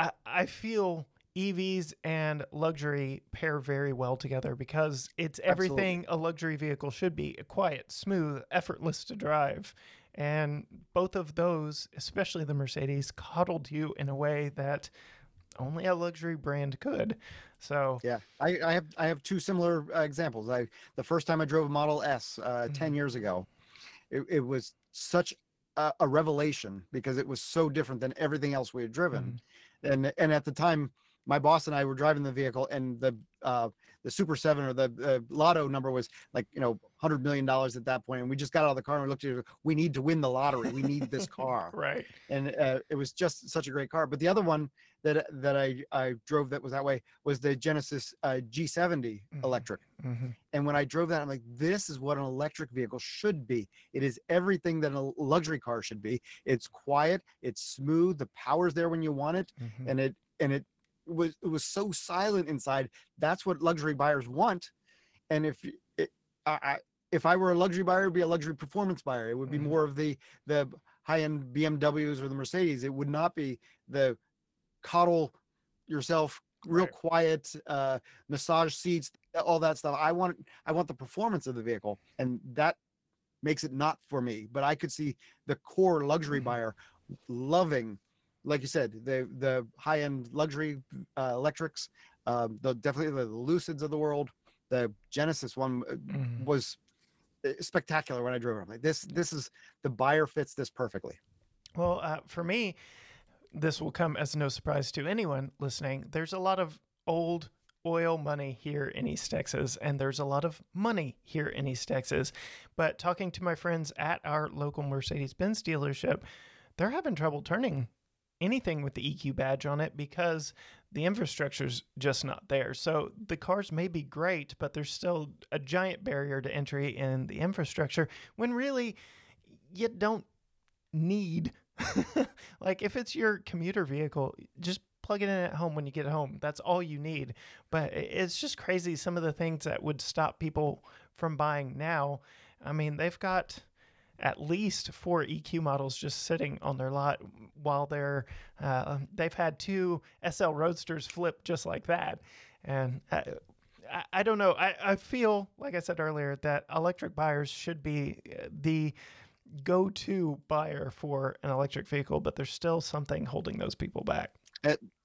A: I, I feel EVs and luxury pair very well together because it's everything Absolutely. a luxury vehicle should be quiet, smooth, effortless to drive. And both of those, especially the Mercedes, coddled you in a way that only a luxury brand could. So
B: yeah, I, I have I have two similar uh, examples. I the first time I drove a Model S uh, mm-hmm. ten years ago, it, it was such a, a, revelation because it was so different than everything else we had driven, mm-hmm. and and at the time my boss and I were driving the vehicle, and the uh, the Super Seven or the uh, Lotto number was like you know hundred million dollars at that point, and we just got out of the car and we looked at it. We need to win the lottery. We need this car.
A: right.
B: And uh, it was just such a great car. But the other one that that I I drove that was that way was the Genesis uh, G70 mm-hmm. electric. Mm-hmm. And when I drove that, I'm like, this is what an electric vehicle should be. It is everything that a luxury car should be. It's quiet. It's smooth. The power's there when you want it, mm-hmm. and it and it was it was so silent inside. That's what luxury buyers want. And if it, I, if I were a luxury buyer, it'd be a luxury performance buyer. It would be mm-hmm. more of the the high end BMWs or the Mercedes. It would not be the coddle yourself, real right. quiet, uh, massage seats, all that stuff. I want I want the performance of the vehicle, and that makes it not for me. But I could see the core luxury mm-hmm. buyer loving like you said, the the high end luxury uh, electrics, um, the definitely the Lucids of the world. The Genesis one uh, mm-hmm. was uh, spectacular when I drove it. Like this, this is the buyer fits this perfectly.
A: Well, uh, for me, this will come as no surprise to anyone listening. There's a lot of old oil money here in East Texas, and there's a lot of money here in East Texas. But talking to my friends at our local Mercedes Benz dealership, they're having trouble turning anything with the EQ badge on it because the infrastructure's just not there. So the cars may be great, but there's still a giant barrier to entry in the infrastructure when really you don't need like if it's your commuter vehicle, just plug it in at home when you get home. That's all you need. But it's just crazy some of the things that would stop people from buying now. I mean, they've got at least four EQ models just sitting on their lot while they're uh, they've had two SL Roadsters flip just like that, and. I, I, don't know. I, I feel, like I said earlier, that electric buyers should be uh, the go to buyer for an electric vehicle, but there's still something holding those people back.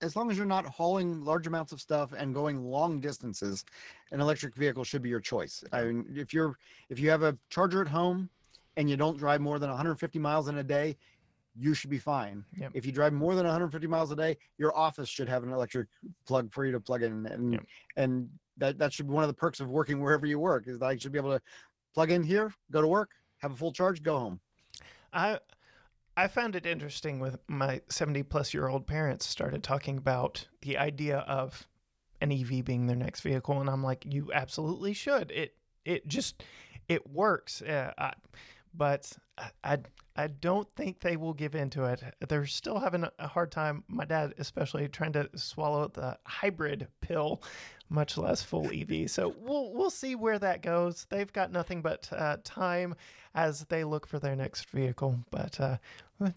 B: As long as you're not hauling large amounts of stuff and going long distances, an electric vehicle should be your choice. I mean, if you're if you have a charger at home and you don't drive more than 150 miles in a day, you should be fine. Yep. If you drive more than 150 miles a day, your office should have an electric plug for you to plug in, and yep. and that that should be one of the perks of working wherever you work is that I should be able to plug in here, go to work, have a full charge, go home.
A: I I found it interesting with my 70 plus year old parents started talking about the idea of an EV being their next vehicle and I'm like you absolutely should. It it just it works. Uh, I, but I, I don't think they will give into it. They're still having a hard time. My dad, especially, trying to swallow the hybrid pill, much less full EV. So we'll we'll see where that goes. They've got nothing but uh, time as they look for their next vehicle. But uh,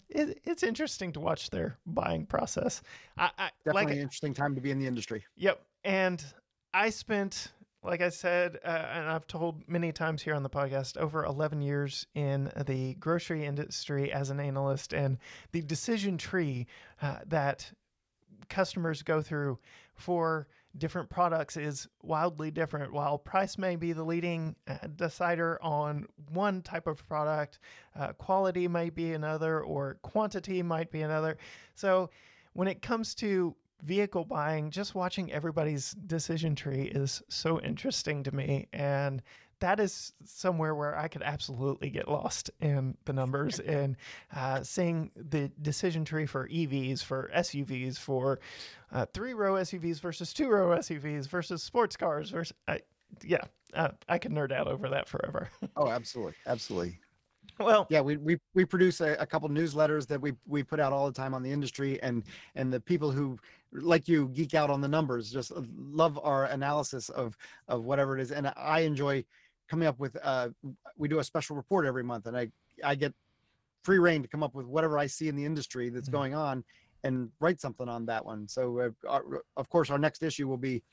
A: it, it's interesting to watch their buying process. I, I,
B: Definitely
A: like,
B: an interesting time to be in the industry.
A: Yep, and I spent like I said, uh, and I've told many times here on the podcast, over 11 years in the grocery industry as an analyst, and the decision tree uh, that customers go through for different products is wildly different. While price may be the leading uh, decider on one type of product, uh, quality might be another, or quantity might be another. So when it comes to vehicle buying, just watching everybody's decision tree is so interesting to me. And that is somewhere where I could absolutely get lost in the numbers and uh, seeing the decision tree for EVs, for SUVs, for uh, three row SUVs versus two row SUVs versus sports cars versus. Uh, yeah, I could nerd out over that forever.
B: oh, absolutely. Absolutely.
A: Well,
B: yeah, we we, we produce a, a, couple newsletters that we we put out all the time on the industry, and and the people who like you geek out on the numbers just love our analysis of of whatever it is, and I enjoy coming up with. Uh, we do a special report every month, and I I get free reign to come up with whatever I see in the industry that's mm-hmm. going on, and write something on that one. So uh, our, of course, our next issue will be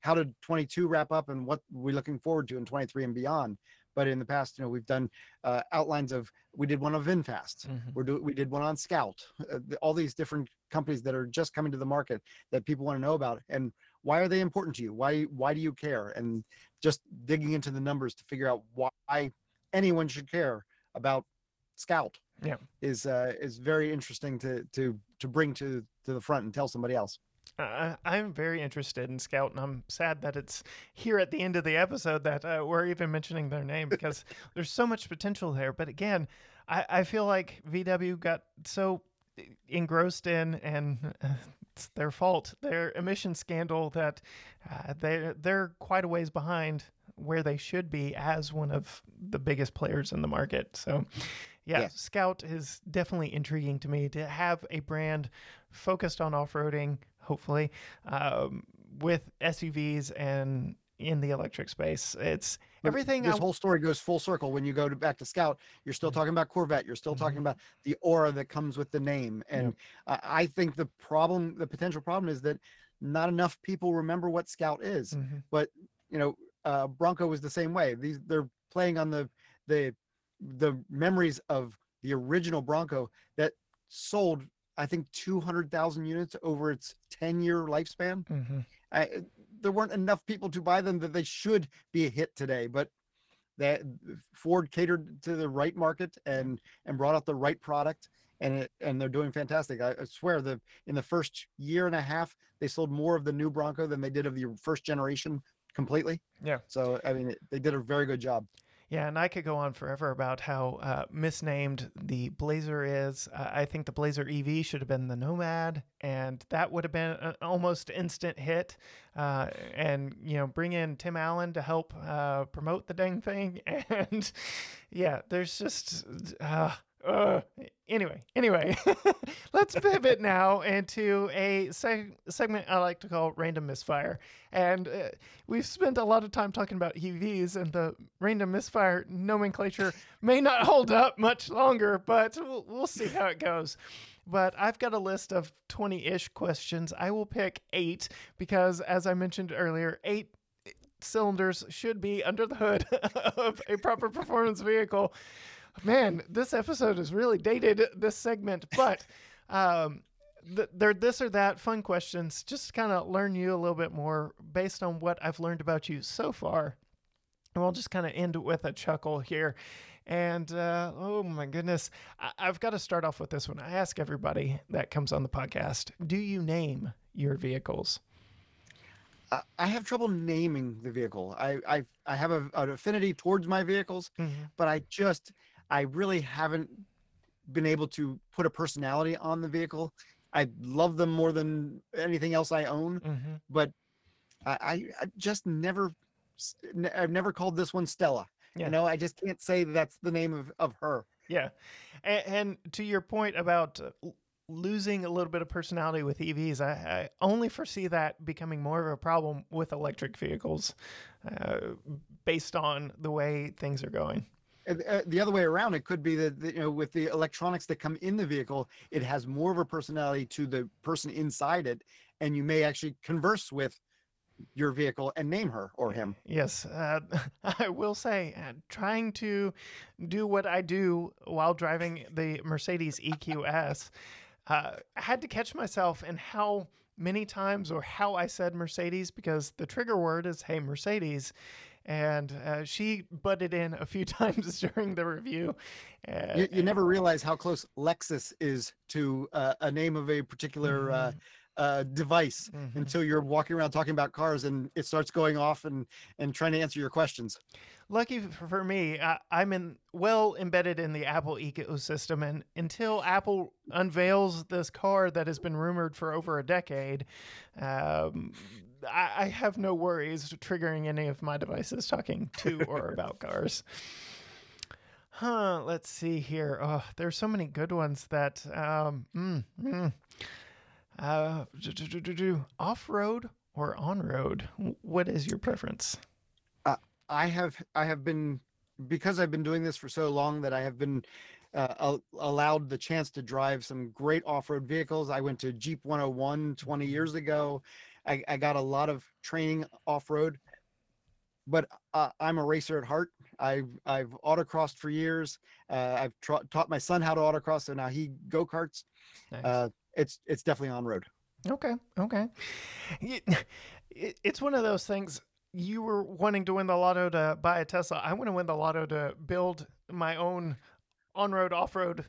B: how did 22 wrap up and what we're looking forward to in 23 and beyond but in the past, you know, we've done uh, outlines of. We did one of VinFast. Mm-hmm. We're do, we did one on Scout. Uh, all these different companies that are just coming to the market that people want to know about, and why are they important to you? Why why do you care? And just digging into the numbers to figure out why anyone should care about Scout.
A: Yeah,
B: is uh, is very interesting to to to bring to to the front and tell somebody else.
A: Uh, I'm very interested in Scout, and I'm sad that it's here at the end of the episode that uh, we're even mentioning their name because there's so much potential there. But again, I, I feel like VW got so engrossed in, and uh, it's their fault, their emission scandal that uh, they they're quite a ways behind where they should be as one of the biggest players in the market. So, yeah, yeah. Scout is definitely intriguing to me to have a brand focused on off roading, hopefully, um, with SUVs and in the electric space. It's everything.
B: This I... whole story goes full circle when you go to, back to Scout. You're still mm-hmm. talking about Corvette. You're still mm-hmm. talking about the aura that comes with the name. And yep. I think the problem, the potential problem, is that not enough people remember what Scout is. Mm-hmm. But you know, uh, Bronco was the same way. These they're playing on the the the memories of the original Bronco that sold I think 200,000 units over its 10 year lifespan. Mm-hmm. I, there weren't enough people to buy them that they should be a hit today, but that Ford catered to the right market and and brought out the right product and it and they're doing fantastic. I, I swear the in the first year and a half they sold more of the new Bronco than they did of the first generation completely.
A: Yeah.
B: So I mean they did a very good job.
A: Yeah, and I could go on forever about how uh, misnamed the Blazer is. Uh, I think the Blazer EV should have been the Nomad, and that would have been an almost instant hit. Uh, and you know, bring in Tim Allen to help uh, promote the dang thing. And yeah, there's just uh, anyway, anyway, let's pivot now into a seg- segment I like to call random misfire. And uh, we've spent a lot of time talking about EVs, and the random misfire nomenclature may not hold up much longer, but we'll, we'll see how it goes. But I've got a list of 20 ish questions. I will pick eight because, as I mentioned earlier, eight cylinders should be under the hood of a proper performance vehicle man, this episode is really dated this segment, but um, th- they're this or that fun questions, just kind of learn you a little bit more based on what I've learned about you so far. And we'll just kind of end with a chuckle here. And uh, oh my goodness, I- I've got to start off with this one. I ask everybody that comes on the podcast do you name your vehicles?
B: I- I have trouble naming the vehicle. I I, I have a, an affinity towards my vehicles,
A: Mhm.
B: but I just I really haven't been able to put a personality on the vehicle. I love them more than anything else I own,
A: Mhm.
B: but I I, I just never, I've never called this one Stella.
A: Yeah.
B: You know, I just can't say that's the name of, of her.
A: Yeah, and, and to your point about uh, losing a little bit of personality with EVs, I, I only foresee that becoming more of a problem with electric vehicles, uh, based on the way things are going.
B: Uh, the other way around, it could be that that, you know, with the electronics that come in the vehicle, it has more of a personality to the person inside it, and you may actually converse with your vehicle and name her or him.
A: Yes, uh, I will say, uh, trying to do what I do while driving the Mercedes EQS, uh, I had to catch myself and how many times or how I said Mercedes because the trigger word is "Hey Mercedes," and uh, she butted in a few times during the review. Uh,
B: You, you never realize how close Lexus is to uh, a name of a particular uh, uh, device
A: mhm.
B: until you're walking around talking about cars and it starts going off and and trying to answer your questions.
A: Lucky for me, I, I'm in well embedded in the Apple ecosystem, and until Apple unveils this car that has been rumored for over a decade, um, I, I have no worries triggering any of my devices talking to or about cars. Huh? Let's see here. Oh, there's so many good ones that um, mm, mm. Uh, off-road or on-road. What is your preference?
B: I have I have been because I've been doing this for so long that I have been uh, allowed the chance to drive some great off-road vehicles. I went to Jeep 101 20 years ago. I, I got a lot of training off-road, but uh, I'm a racer at heart. I've I've autocrossed for years. Uh, I've tra- taught my son how to autocross, so now he go karts.
A: Nice.
B: Uh, it's it's definitely on road.
A: Okay, okay. It- It's one of those things. You were wanting to win the lotto to buy a Tesla. I want to win the lotto to build my own on-road, off-road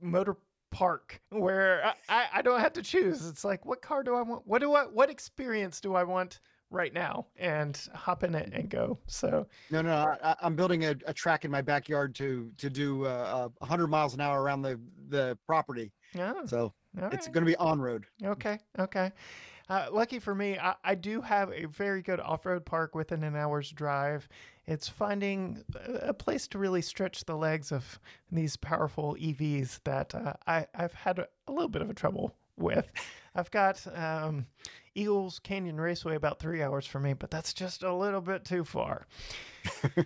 A: motor park where I, I, I don't have to choose. It's like, what car do I want? What do I? What experience do I want right now? And hop in it and go. So
B: No, no, I, I'm building a, a track in my backyard to to do uh, uh, 100 miles an hour around the the property.
A: yeah,
B: So
A: all
B: it's
A: right.
B: going to be on road.
A: Okay, okay. Uh, lucky for me, I, I do have a very good off road park within an hour's drive. It's finding a- place to really stretch the legs of these powerful EVs that uh, I, I've had a, a little bit of a trouble with. I've got um, Eagles Canyon Raceway about three hours for me, but that's just a little bit too far.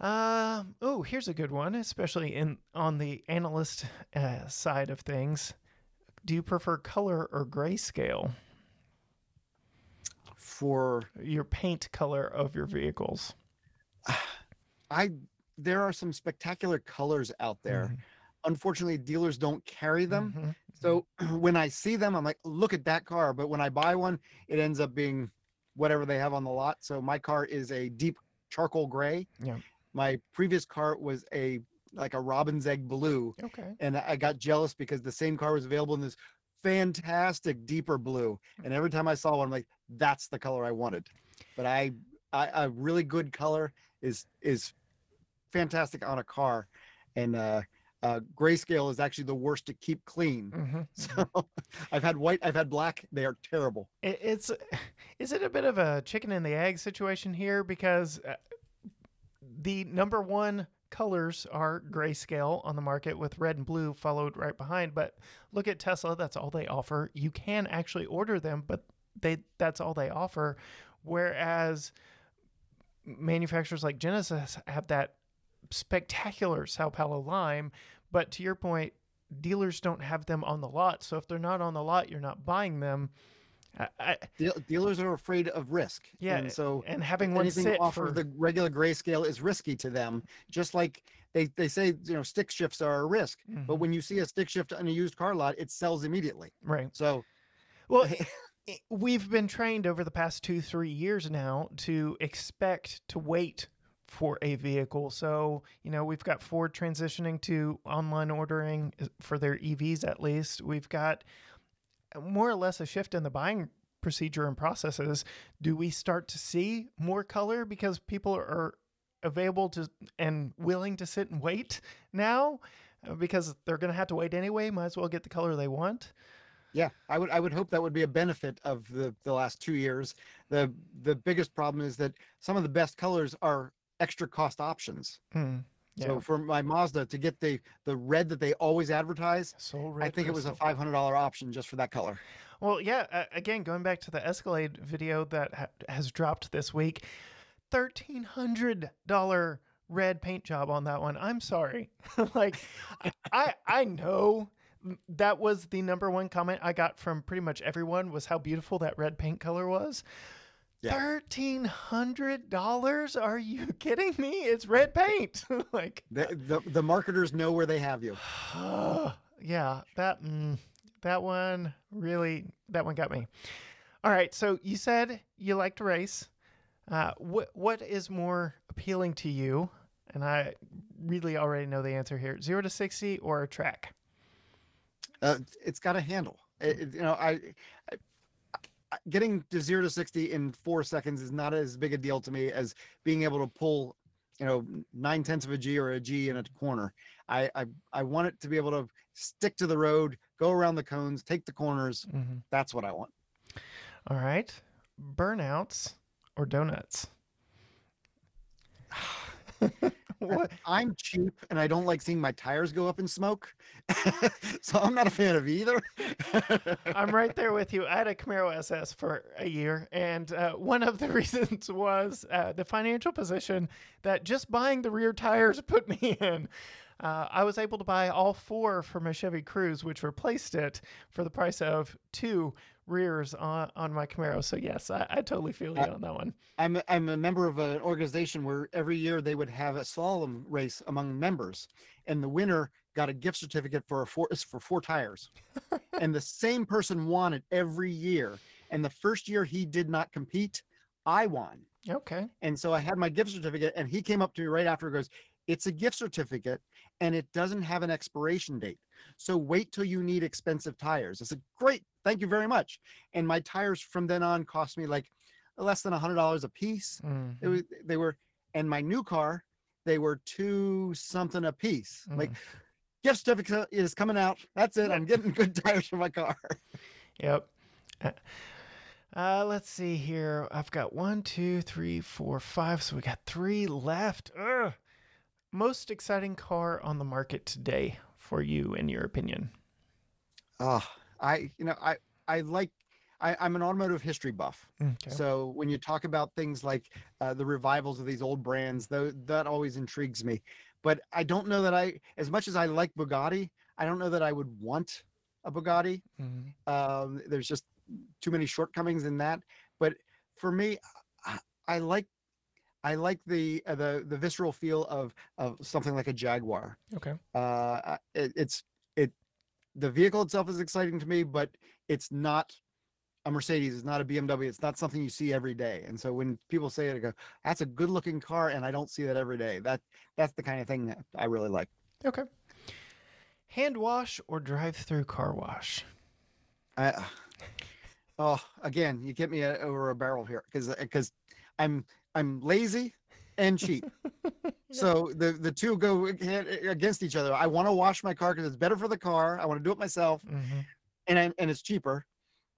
A: Um, oh, here's a good one, especially in on the analyst uh, side of things. Do you prefer color or grayscale?
B: For
A: Your paint color of your vehicles.
B: I, there are some spectacular colors out there.
A: Mhm.
B: Unfortunately, dealers don't carry them.
A: Mhm.
B: So when I see them, I'm like, look at that car. But when I buy one, it ends up being whatever they have on the lot. So my car is a deep charcoal gray.
A: Yeah.
B: My previous car was a like a robin's egg blue.
A: Okay.
B: and I got jealous because the same car was available in this fantastic deeper blue. And every time I saw one, I'm like, that's the color I wanted. But I, I a really good color is is fantastic on a car, and uh, uh, grayscale is actually the worst to keep clean.
A: Mhm.
B: So I've had white, I've had black. They are terrible.
A: It, it's is it a bit of a chicken and the egg situation here because uh, the number one colors are grayscale on the market with red and blue followed right behind but look at Tesla that's all they offer you can actually order them but they that's all they offer whereas manufacturers like Genesis have that spectacular Sao Paulo lime but to your point dealers don't have them on the lot so if they're not on the lot you're not buying them I, I,
B: Deal- dealers are afraid of risk.
A: Yeah,
B: and so
A: and having one sit
B: off
A: for
B: of the regular grayscale is risky to them. Just like they they say, you know, stick shifts are a risk. But
A: Mhm,
B: when you see a stick shift on a used car lot, it sells immediately.
A: right
B: So
A: well i- Eh, we've been trained over the past two three years now to expect to wait for a vehicle so you know we've got ford transitioning to online ordering uh, for their evs at least we've got eh, more or less a shift in the buying procedure and processes, do we start to see more color because people are available to and willing to sit and wait now because they're going to have to wait anyway? Might as well get the color they want.
B: Yeah, I would I would hope that would be a benefit of the the last two years. The the biggest problem is that some of the best colors are extra cost options.
A: Mm, yeah.
B: So for my Mazda to get the the red that they always advertise,
A: Soul Red
B: I think it was a five hundred dollar option just for that color.
A: Well, yeah. Uh, again, going back to the Escalade video that ha- has dropped this week, thirteen hundred dollar red paint job on that one. I'm sorry. like, I I know that was the number one comment I got from pretty much everyone was how beautiful that red paint color was. Thirteen hundred dollars? Are you kidding me? It's red paint. like,
B: The, the the marketers know where they have you.
A: yeah, that mm, that one really that one got me. All right, so you said you like to race. Uh, what what is more appealing to you? And I really already know the answer here: zero to sixty or a track.
B: Uh, it's got a handle. It, it- you know, I, I, I getting to zero to sixty in four seconds is not as big a deal to me as being able to pull, you know, nine tenths of a G or a G in a corner. I, I I want it to be able to stick to the road, go around the cones, take the corners.
A: Mm-hmm.
B: That's what I want.
A: All right, burnouts or donuts. what?
B: I'm cheap and I don't like seeing my tires go up in smoke, so I'm not a fan of either.
A: I'm right there with you. I had a Camaro SS for a year, and uh, one of the reasons was uh, the financial position that just buying the rear tires put me in. Uh, I was able to buy all four for my Chevy Cruze, which replaced it for the price of two rears on, on my Camaro. So yes, I, I totally feel you
B: Uh,
A: on that one.
B: I'm I'm a member of an organization where every year they would have a slalom race among members, and the winner got a gift certificate for a four for four tires, and the same person won it every year. And the first year he did not compete, I won,
A: Okay.
B: and so I had my gift certificate, and he came up to me right after and goes, "It's a gift certificate, and it doesn't have an expiration date, so wait till you need expensive tires." I said, "Great, thank you very much." And my tires from then on cost me like less than a hundred dollars a piece.
A: Mhm.
B: It was, they were, and my new car, they were two something a piece. Like gift certificate is coming out. That's it. I'm getting good tires for my car.
A: Yep. Uh, Uh, let's see here. I've got one, two, three, four, five. So we got three left. Ugh. Most exciting car on the market today for you, in your opinion?
B: Oh, I, you know, I, I like, I, I'm an automotive history buff.
A: Okay.
B: So when you talk about things like uh, the revivals of these old brands, though, that always intrigues me. But I don't know that I, as much as I like Bugatti, I don't know that I would want a Bugatti.
A: Mhm.
B: Um, there's just too many shortcomings in that. But for me, I, I like I like the uh, the the visceral feel of of something like a Jaguar.
A: Okay.
B: Uh, it, it's it the vehicle itself is exciting to me, but it's not a Mercedes. It's not a BMW. It's not something you see every day. And so when people say it, I go, "That's a good looking car," and I don't see that every day. That that's the kind of thing that I really like.
A: Okay. Hand wash or drive through car wash?
B: I, oh, again, you get me uh, over a barrel here because because I'm I'm lazy and cheap. So the the two go against each other. I want to wash my car because it's better for the car. I want to do it myself,
A: Mhm.
B: and I, and it's cheaper,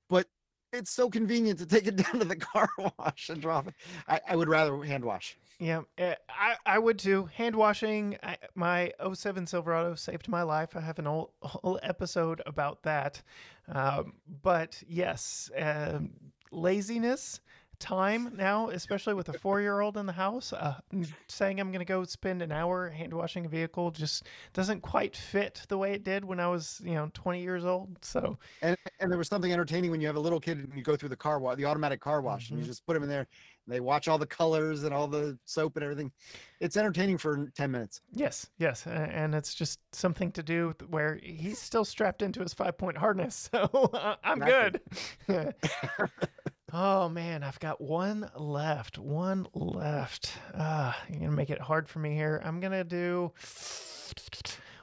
B: but it's so convenient to take it down to the car wash and drop it. I, I would rather hand wash.
A: Yeah, eh, I, I would too. Hand washing. I, my 07 Silverado saved my life. I have an whole, whole episode about that. Um, but yes, um laziness, time now, especially with a four year old in the house, uh, saying I'm going to go spend an hour hand washing a vehicle just doesn't quite fit the way it did when I was, you know, 20 years old. So,
B: And and there was something entertaining when you have a little kid and you go through the car wash, the automatic car wash, and you
A: Mhm.
B: just put them in there. And they watch all the colors and all the soap and everything. It's entertaining for ten minutes.
A: Yes, yes, and it's just something to do where he's still strapped into his five point harness, so uh, I'm good. oh man, I've got one left, one left. Ah, you're gonna make it hard for me here. I'm gonna do.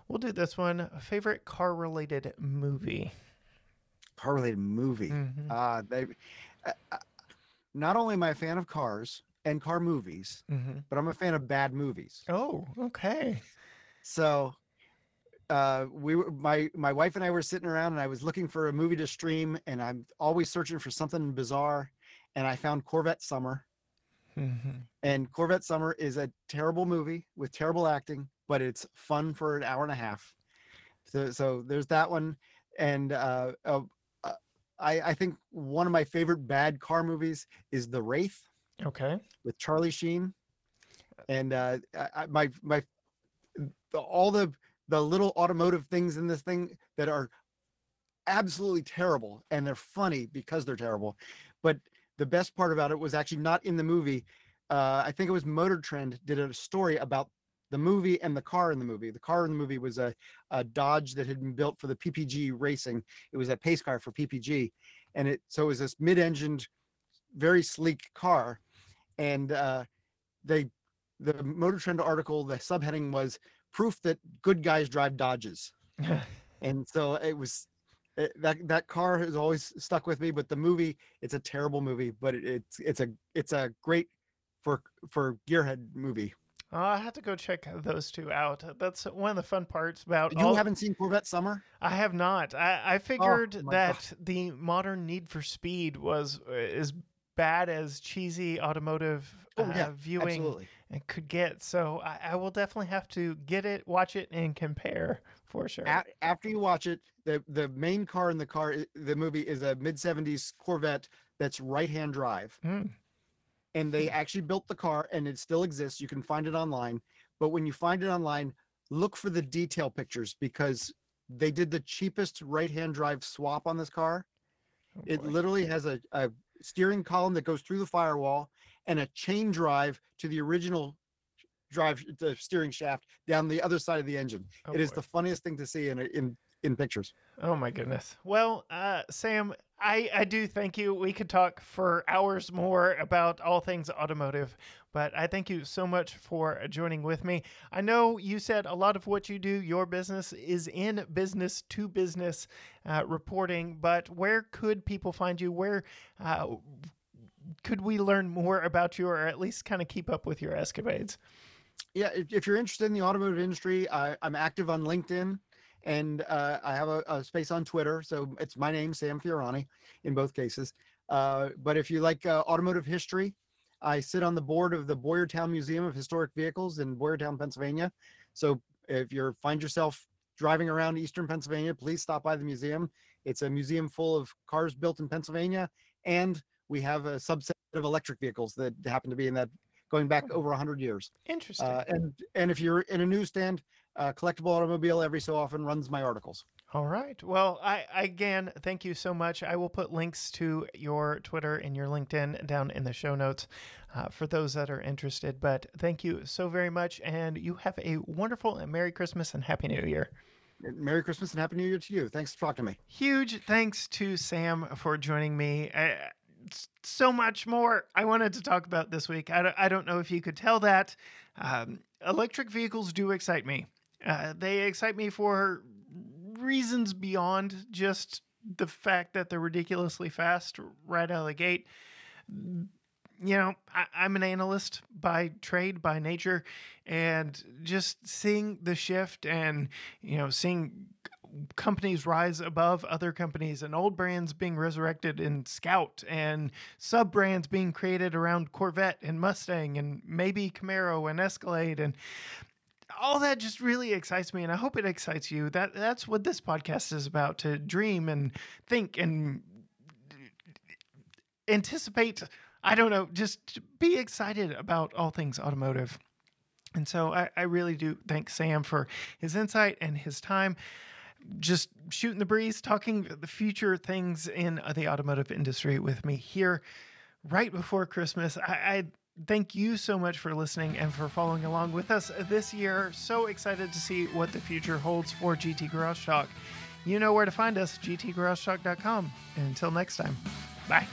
A: We'll do this one. Favorite car related movie.
B: Car related movie.
A: Mhm.
B: Uh, they, not only am I a fan of cars and car movies,
A: hmm
B: but I'm a fan of bad movies.
A: Oh, okay.
B: So uh we were my my wife and I were sitting around and I was looking for a movie to stream and I'm always searching for something bizarre and I found Corvette Summer
A: hmm
B: and Corvette Summer is a terrible movie with terrible acting but it's fun for an hour and a half. So so there's that one and uh, uh uh, I I think one of my favorite bad car movies is The Wraith
A: Okay.
B: with Charlie Sheen, and uh, I, I- my my the, all the the little automotive things in this thing that are absolutely terrible, and they're funny because they're terrible. But the best part about it was actually not in the movie. Uh, I think it was Motor Trend did a story about the movie and the car in the movie. The car in the movie was a, a Dodge that had been built for the PPG racing. It was a pace car for PPG, and it so it was this mid-engined, very sleek car and uh, they the Motor Trend article, the subheading was proof that good guys drive Dodges, and so it was it, that that car has always stuck with me. But the movie, it's a terrible movie, but it, it's it's a it's a great for for gearhead movie.
A: Oh, I have to go check those two out. That's one of the fun parts about.
B: You
A: all-
B: haven't seen Corvette Summer?
A: I have not. I, I figured
B: my God.
A: that the modern Need for Speed was uh, as bad as cheesy automotive
B: Oh,
A: uh,
B: yeah,
A: viewing
B: Absolutely.
A: it could get. So I, I will definitely have to get it, watch it, and compare for sure.
B: A- after you watch it, the the main car in the car, the movie is a mid '70s Corvette that's right-hand drive.
A: Hmm.
B: and they actually built the car and it still exists you can find it online but when you find it online look for the detail pictures because they did the cheapest right hand drive swap on this car
A: Oh,
B: it literally has a, a steering column that goes through the firewall and a chain drive to the original drive the steering shaft down the other side of the engine
A: Oh,
B: it is
A: boy.
B: the funniest thing to see in in in pictures
A: Oh my goodness. Well, uh, Sam, I, I do thank you. We could talk for hours more about all things automotive, but I thank you so much for joining with me. I know you said a lot of what you do, your business is in business to business uh, reporting, but where could people find you? Where uh, could we learn more about you or at least kind of keep up with your escapades?
B: yeah if, if you're interested in the automotive industry I, i'm active on linkedin and uh, i have a, a space on twitter so it's my name sam fiorani in both cases. Uh, but if you like uh, automotive history i sit on the board of the boyertown museum of historic vehicles in boyertown pennsylvania. So if you find yourself driving around eastern pennsylvania please stop by the museum. It's a museum full of cars built in pennsylvania and we have a subset of electric vehicles that happen to be in that going back over 100 years.
A: Interesting.
B: uh, and and if you're in a newsstand, uh, collectible automobile every so often runs my articles.
A: All right. Well, I again thank you so much. I will put links to your Twitter and your LinkedIn down in the show notes uh, for those that are interested. But thank you so very much, and you have a wonderful and Merry Christmas and Happy New Year.
B: Merry Christmas and Happy New Year to you. Thanks for talking to me.
A: Huge thanks to Sam for joining me. Uh, so much more I wanted to talk about this week. I don't, I don't know if you could tell that. Um, electric vehicles do excite me. Uh, they excite me for reasons beyond just the fact that they're ridiculously fast right out of the gate. You know, I, I'm an analyst by trade, by nature, and just seeing the shift and, you know, seeing companies rise above other companies and old brands being resurrected in Scout and sub brands being created around Corvette and Mustang and maybe Camaro and Escalade and all that just really excites me and I hope it excites you. That that's what this podcast is about to dream and think and anticipate I don't know, just be excited about all things automotive. And so I, I really do thank Sam for his insight and his time just shooting the breeze, talking the future things in the automotive industry with me here right before Christmas. I, I thank you so much for listening and for following along with us this year. So excited to see what the future holds for GT Garage Talk. You know where to find us, gtgaragetalk.com. Until next time, bye.